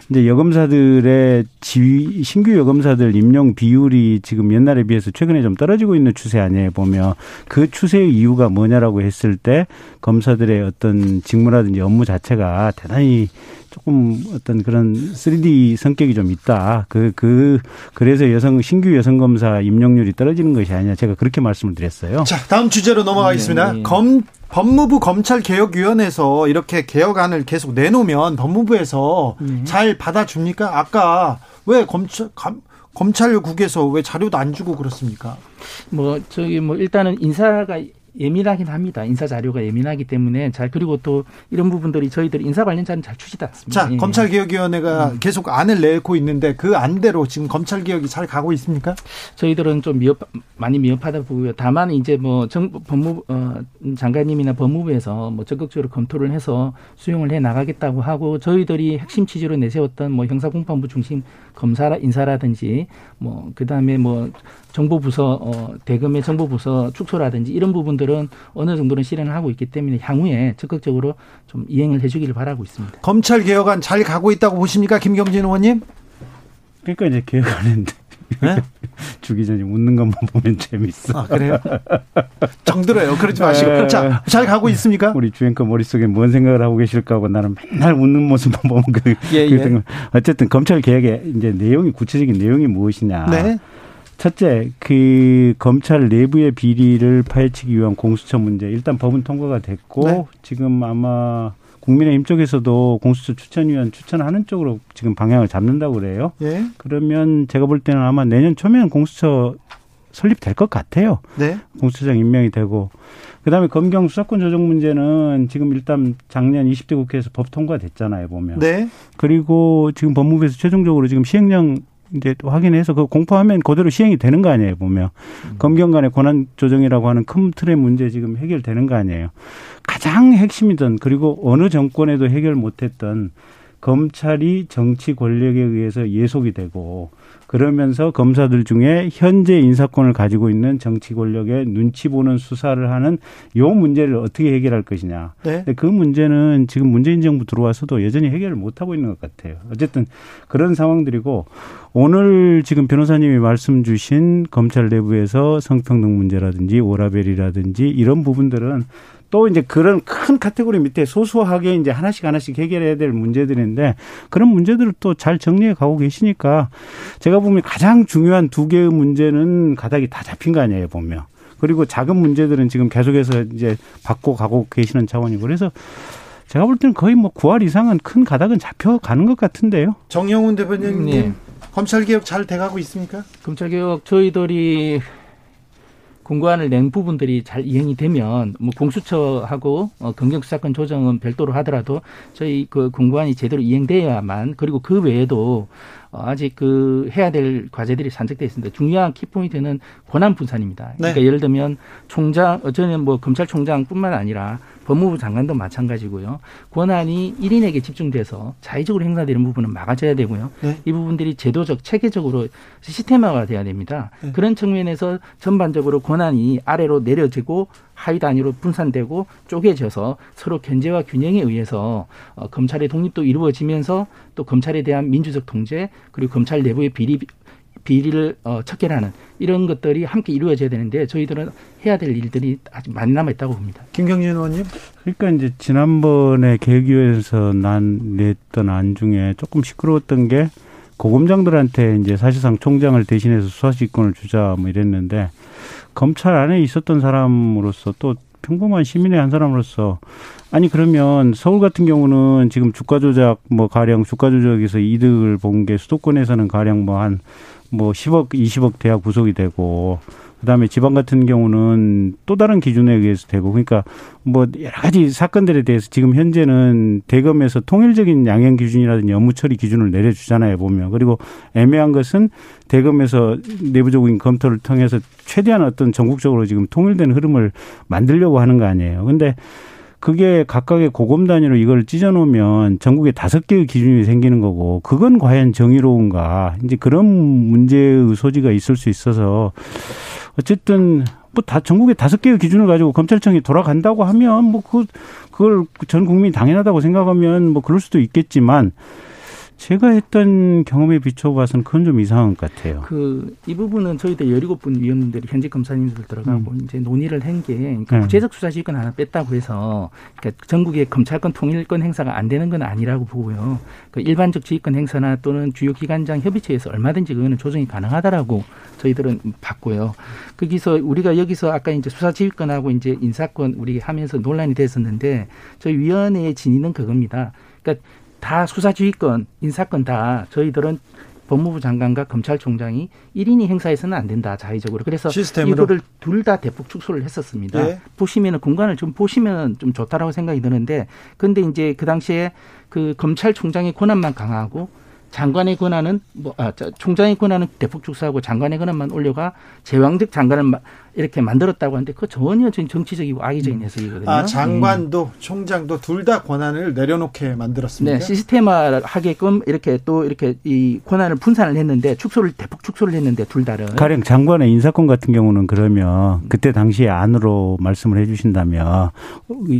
이제 여검사들의 지휘 신규 여검사들 임용 비율이 지금 옛날에 비해서 최근에 좀 떨어. 떨어지고 있는 추세 아니에요 보면 그 추세의 이유가 뭐냐라고 했을 때 검사들의 어떤 직무라든지 업무 자체가 대단히 조금 어떤 그런 3D 성격이 좀 있다. 그, 그, 그래서 여성, 신규 여성검사 임용률이 떨어지는 것이 아니냐. 제가 그렇게 말씀을 드렸어요. 자, 다음 주제로 넘어가겠습니다. 네. 네. 검, 법무부 검찰개혁위원회에서 이렇게 개혁안을 계속 내놓으면 법무부에서 네. 잘 받아줍니까? 아까 왜 검찰, 검찰국에서 왜 자료도 안 주고 그렇습니까? 뭐 저기 뭐 일단은 인사가 예민하긴 합니다. 인사 자료가 예민하기 때문에 잘 그리고 또 이런 부분들이 저희들 인사 관련자는 잘 추지도 않습니다. 자, 예. 검찰개혁위원회가 음. 계속 안을 내고 있는데 그 안대로 지금 검찰개혁이 잘 가고 있습니까? 저희들은 좀 미흡 많이 미흡하다 보고요. 다만 이제 뭐 정, 법무 어, 장관님이나 법무부에서 뭐 적극적으로 검토를 해서 수용을 해 나가겠다고 하고 저희들이 핵심 취지로 내세웠던 뭐 형사공판부 중심 검사 인사라든지 뭐 그다음에 뭐 정보부서 어 대금의 정보부서 축소라든지 이런 부분들은 어느 정도는 실행을 하고 있기 때문에 향후에 적극적으로 좀 이행을 해 주기를 바라고 있습니다. 검찰 개혁안 잘 가고 있다고 보십니까, 김경진 의원님? 그러니까 이제 개혁안인데 네? (laughs) 주기 전에 웃는 것만 보면 재밌어. 아, 그래요? 정들어요. 그러지 마시고. 네. 자, 잘 가고 있습니까? 우리 주앵커 머릿속에 뭔 생각을 하고 계실까 하고 나는 맨날 웃는 모습만 보면 그, 예, 그 예. 어쨌든 검찰 개혁의 이제 내용이 구체적인 내용이 무엇이냐. 네. 첫째, 그 검찰 내부의 비리를 파헤치기 위한 공수처 문제. 일단 법은 통과가 됐고 네. 지금 아마 국민의힘 쪽에서도 공수처 추천위원 추천하는 쪽으로 지금 방향을 잡는다고 그래요. 예. 그러면 제가 볼 때는 아마 내년 초면 공수처 설립될 것 같아요. 네. 공수처장 임명이 되고 그다음에 검경 수사권 조정 문제는 지금 일단 작년 20대 국회에서 법 통과됐잖아요 보면. 네. 그리고 지금 법무부에서 최종적으로 지금 시행령 이제 확인해서 그 공포하면 그대로 시행이 되는 거 아니에요 보면 음. 검경 간의 권한 조정이라고 하는 큰 틀의 문제 지금 해결되는 거 아니에요. 가장 핵심이던 그리고 어느 정권에도 해결 못했던 검찰이 정치 권력에 의해서 예속이 되고 그러면서 검사들 중에 현재 인사권을 가지고 있는 정치 권력의 눈치 보는 수사를 하는 요 문제를 어떻게 해결할 것이냐. 네. 그 문제는 지금 문재인 정부 들어와서도 여전히 해결을 못 하고 있는 것 같아요. 어쨌든 그런 상황들이고 오늘 지금 변호사님이 말씀 주신 검찰 내부에서 성평등 문제라든지 오라벨이라든지 이런 부분들은 또 이제 그런 큰 카테고리 밑에 소소하게 이제 하나씩 하나씩 해결해야 될 문제들인데 그런 문제들을 또 잘 정리해 가고 계시니까 제가 보면 가장 중요한 두 개의 문제는 가닥이 다 잡힌 거 아니에요, 보면. 그리고 작은 문제들은 지금 계속해서 이제 받고 가고 계시는 차원이고 그래서 제가 볼 때는 거의 뭐 9할 이상은 큰 가닥은 잡혀가는 것 같은데요. 정영훈 대표님, 네. 검찰 개혁 잘 돼가고 있습니까? 검찰 개혁 저희들이 공고안을 낸 부분들이 잘 이행이 되면 뭐 공수처하고 어, 검경수사권 조정은 별도로 하더라도 저희 그 공고안이 제대로 이행돼야만 그리고 그 외에도 어, 아직 그 해야 될 과제들이 산적돼 있습니다. 중요한 키포인트는 권한 분산입니다. 그러니까 네. 예를 들면 총장, 어, 저는 뭐 검찰총장뿐만 아니라 법무부 장관도 마찬가지고요. 권한이 1인에게 집중돼서 자의적으로 행사되는 부분은 막아줘야 되고요. 네. 이 부분들이 제도적, 체계적으로 시스템화가 돼야 됩니다. 네. 그런 측면에서 전반적으로 권한이 아래로 내려지고 하위 단위로 분산되고 쪼개져서 서로 견제와 균형에 의해서 어, 검찰의 독립도 이루어지면서 또 검찰에 대한 민주적 통제 그리고 검찰 내부의 비리 비리를 어, 척결하는 이런 것들이 함께 이루어져야 되는데 저희들은 해야 될 일들이 아직 많이 남아 있다고 봅니다. 김경진 의원님. 그러니까 이제 지난번에 계기위에서 난 냈던 안 중에 조금 시끄러웠던 게 고검장들한테 이제 사실상 총장을 대신해서 수사지권을 주자 뭐 이랬는데 검찰 안에 있었던 사람으로서 또 평범한 시민의 한 사람으로서. 아니 그러면 서울 같은 경우는 지금 주가 조작 뭐 가령 주가 조작에서 이득을 본 게 수도권에서는 가령 뭐 한뭐 뭐 10억, 20억 대학 구속이 되고 그다음에 지방 같은 경우는 또 다른 기준에 의해서 되고 그러니까 뭐 여러 가지 사건들에 대해서 지금 현재는 대검에서 통일적인 양형 기준이라든지 업무 처리 기준을 내려주잖아요 보면. 그리고 애매한 것은 대검에서 내부적인 검토를 통해서 최대한 어떤 전국적으로 지금 통일된 흐름을 만들려고 하는 거 아니에요. 근데 그게 각각의 고검 단위로 이걸 찢어놓으면 전국에 다섯 개의 기준이 생기는 거고 그건 과연 정의로운가? 이제 그런 문제의 소지가 있을 수 있어서 어쨌든 뭐 다 전국에 다섯 개의 기준을 가지고 검찰청이 돌아간다고 하면 뭐 그 그걸 전 국민이 당연하다고 생각하면 뭐 그럴 수도 있겠지만 제가 했던 경험에 비춰봐서는 그건 좀 이상한 것 같아요. 그 이 부분은 저희들 17분 위원들이 현직 검사님들 들어가고 음. 이제 논의를 한게 그러니까 네. 구체적 수사 지휘권 하나 뺐다고 해서 그러니까 전국의 검찰권 통일권 행사가 안 되는 건 아니라고 보고요. 그 일반적 지휘권 행사나 또는 주요 기관장 협의체에서 얼마든지 그거는 조정이 가능하다라고 저희들은 봤고요. 거기서 우리가 여기서 아까 이제 수사 지휘권하고 이제 인사권 우리 하면서 논란이 됐었는데 저희 위원회의 진위는 그겁니다. 그러니까 다 수사지휘권, 인사권 다 저희들은 법무부 장관과 검찰총장이 1인이 행사해서는 안 된다 자의적으로 그래서 시스템으로. 이거를 둘 다 대폭 축소를 했었습니다. 네. 보시면은 공간을 좀 보시면 좀 좋다라고 생각이 드는데 근데 이제 그 당시에 그 검찰총장의 권한만 강화하고 장관의 권한은 뭐 아, 총장의 권한은 대폭 축소하고 장관의 권한만 올려가 제왕적 장관을 이렇게 만들었다고 하는데 그 전혀 정치적이고 악의적인 음. 해석이거든요. 아 장관도 음. 총장도 둘 다 권한을 내려놓게 만들었습니다. 네, 시스템화하게끔 이렇게 또 이렇게 이 권한을 분산을 했는데 축소를 대폭 축소를 했는데 둘 다를 가령 장관의 인사권 같은 경우는 그러면 그때 당시에 안으로 말씀을 해주신다면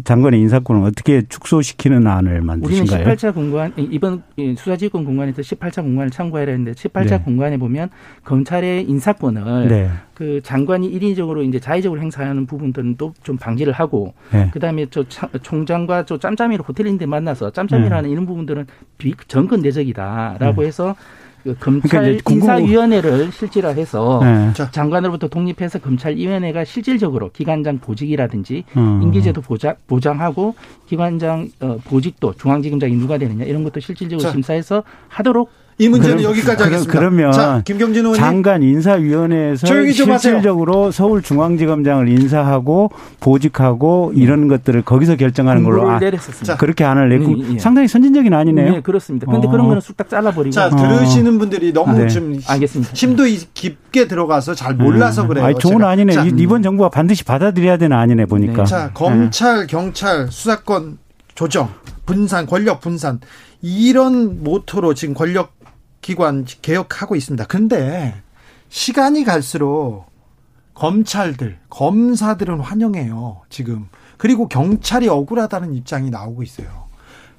장관의 인사권을 어떻게 축소시키는 안을 만드신가요? 우리는 18차 공관 이번 수사지휘권 공관에서 18차 공관을 참고해야 하는데 18차 네. 공관에 보면 검찰의 인사권을 네. 그 장관이 일인적으로 이제 자의적으로 행사하는 부분들은 또 좀 방지를 하고 네. 그다음에 저 총장과 저 짬짬이로 호텔인데 만나서 짬짬이라는 네. 이런 부분들은 비 정권 내적이다라고 네. 해서 그 검찰 그러니까 인사위원회를 실질화해서 네. 장관으로부터 독립해서 검찰위원회가 실질적으로 기관장 보직이라든지 음. 임기제도 보장, 보장하고 기관장 어, 보직도 중앙지검장이 누가 되느냐 이런 것도 실질적으로 자. 심사해서 하도록 이 문제는 그럼, 여기까지 하겠습니다. 그러면 자, 김경진 의원님 장관 인사위원회에서 실질적으로 서울중앙지검장을 인사하고 보직하고 음. 이런 것들을 거기서 결정하는 걸로 아, 자, 그렇게 안을 냈고 음, 예. 상당히 선진적인 아니네요. 네, 그렇습니다. 그런데 어. 그런 거는 쑥딱 잘라버리고 자 들으시는 분들이 너무 네. 좀 알겠습니다. 심도 깊게 들어가서 잘 몰라서 음. 그래요. 아니, 좋은 제가. 아니네. 자, 이번 정부가 반드시 받아들여야 되는 아니네 보니까. 네. 자 검찰 경찰 수사권 조정 분산 권력 분산 이런 모토로 지금 권력 기관 개혁하고 있습니다. 근데 시간이 갈수록 검찰들, 검사들은 환영해요. 지금. 그리고 경찰이 억울하다는 입장이 나오고 있어요.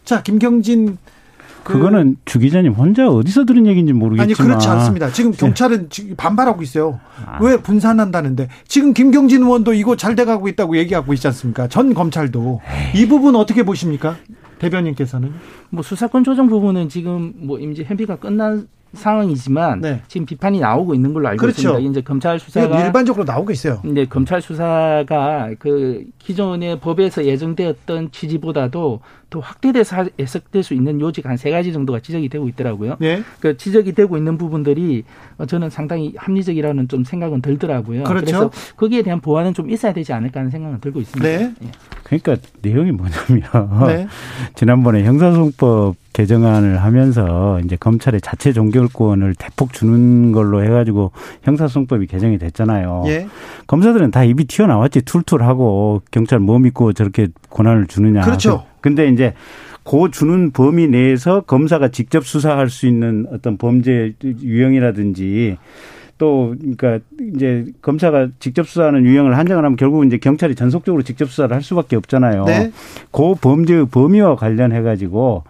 자, 김경진 그 그거는 주 기자님 혼자 어디서 들은 얘기인지 모르겠지만 아니 그렇지 않습니다. 지금 네. 경찰은 지금 반발하고 있어요. 아. 왜 분산한다는데 지금 김경진 의원도 이거 잘 돼가고 있다고 얘기하고 있지 않습니까? 전 검찰도 에이. 이 부분 어떻게 보십니까? 대변인께서는 뭐 수사권 조정 부분은 지금 뭐 이제 협의가 끝난 상황이지만 네. 지금 비판이 나오고 있는 걸로 알고 그렇죠. 있습니다. 이제 검찰 수사가 일반적으로 나오고 있어요. 네, 검찰 수사가 그 기존의 법에서 예정되었던 취지보다도 더 확대돼서 해석될 수 있는 요지가 한 세 가지 정도가 지적이 되고 있더라고요. 네. 그 지적이 되고 있는 부분들이 저는 상당히 합리적이라는 좀 생각은 들더라고요. 그렇죠. 그래서 거기에 대한 보완은 좀 있어야 되지 않을까 하는 생각은 들고 있습니다. 네. 예. 그러니까 내용이 뭐냐면 네. (laughs) 지난번에 형사소송법 개정안을 하면서 이제 검찰의 자체 종결권을 대폭 주는 걸로 해가지고 형사소송법이 개정이 됐잖아요. 예. 검사들은 다 입이 튀어나왔지 툴툴하고 경찰 뭐 믿고 저렇게 권한을 주느냐. 그렇죠. 근데 이제 고 주는 범위 내에서 검사가 직접 수사할 수 있는 어떤 범죄 유형이라든지 또 그러니까 이제 검사가 직접 수사하는 유형을 한정을 하면 결국 이제 경찰이 전속적으로 직접 수사를 할 수밖에 없잖아요. 네. 그 범죄의 범위와 관련해 가지고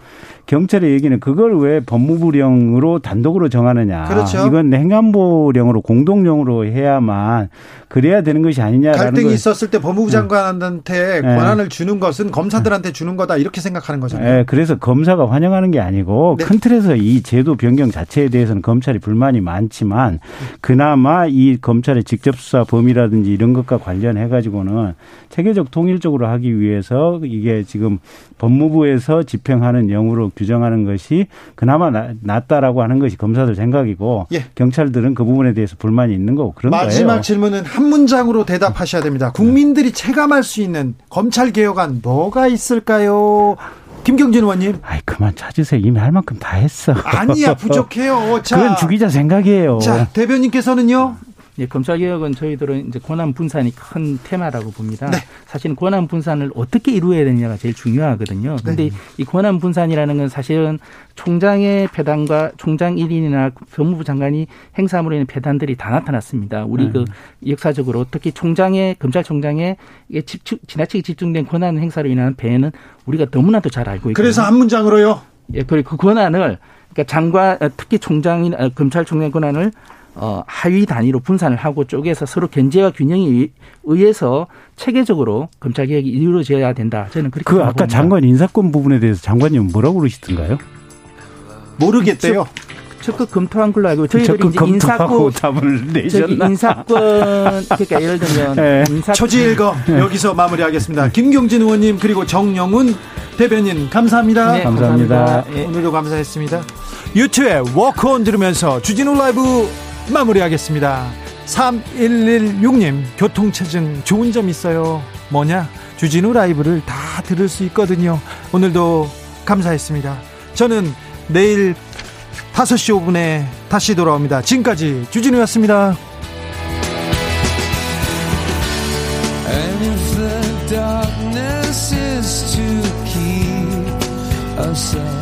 경찰의 얘기는 그걸 왜 법무부령으로 단독으로 정하느냐. 그렇죠. 이건 행안부령으로 공동령으로 해야만 그래야 되는 것이 아니냐라는 갈등이 걸. 있었을 때 법무부 장관한테 네. 권한을 주는 것은 검사들한테 주는 거다 이렇게 생각하는 거잖아요. 네. 그래서 검사가 환영하는 게 아니고 네. 큰 틀에서 이 제도 변경 자체에 대해서는 검찰이 불만이 많지만 그나마 이 검찰의 직접 수사 범위라든지 이런 것과 관련해 가지고는 체계적 통일적으로 하기 위해서 이게 지금 법무부에서 집행하는 영으로 규정하는 것이 그나마 낫다라고 하는 것이 검사들 생각이고 예. 경찰들은 그 부분에 대해서 불만이 있는 거고 그런 마지막 거예요. 마지막 질문은 한 문장으로 대답하셔야 됩니다. 국민들이 체감할 수 있는 검찰 개혁안 뭐가 있을까요? 김경진 의원님. 아이 그만 찾으세요. 이미 할 만큼 다 했어. 아니야 (laughs) 부족해요. 자, 그건 주기자 생각이에요. 자 대변인께서는요. 예, 검찰 개혁은 저희들은 이제 권한 분산이 큰 테마라고 봅니다. 네. 사실은 권한 분산을 어떻게 이루어야 되느냐가 제일 중요하거든요. 그런데 네. 이 권한 분산이라는 건 사실은 총장의 배단과 총장 1인이나 법무부 장관이 행사함으로 인한 배단들이 다 나타났습니다. 우리 네. 그 역사적으로 특히 총장의 검찰총장의 집중, 지나치게 집중된 권한 행사로 인한 배는 우리가 너무나도 잘 알고 있고 그래서 한 문장으로요. 예, 그리고 그 권한을 그러니까 장관 특히 총장인 어, 검찰총장 권한을 어, 하위 단위로 분산을 하고 쪼개서 서로 견제와 균형에 의해서 체계적으로 검찰 개혁이 이루어져야 된다. 저는 그렇게 그 아까 장관 인사권 부분에 대해서 장관님 뭐라고 그러시던가요? 모르겠대요. 적극 검토한 걸로 알고 저희들이 이제 인사권 답을 내셨나? 인사권 그러니까 예를 들면 네. 인사권 초지일거 네. 여기서 마무리하겠습니다. 김경진 의원님 그리고 정영훈 대변인 감사합니다. 네, 감사합니다. 감사합니다. 네. 오늘도 감사했습니다. 유튜브에 워크온 들으면서 주진우 라이브 마무리하겠습니다. 3116님, 교통체증 좋은 점 있어요. 뭐냐? 주진우 라이브를 다 들을 수 있거든요. 오늘도 감사했습니다. 저는 내일 5시 5분에 다시 돌아옵니다. 지금까지 주진우였습니다. Darkness is to keep us up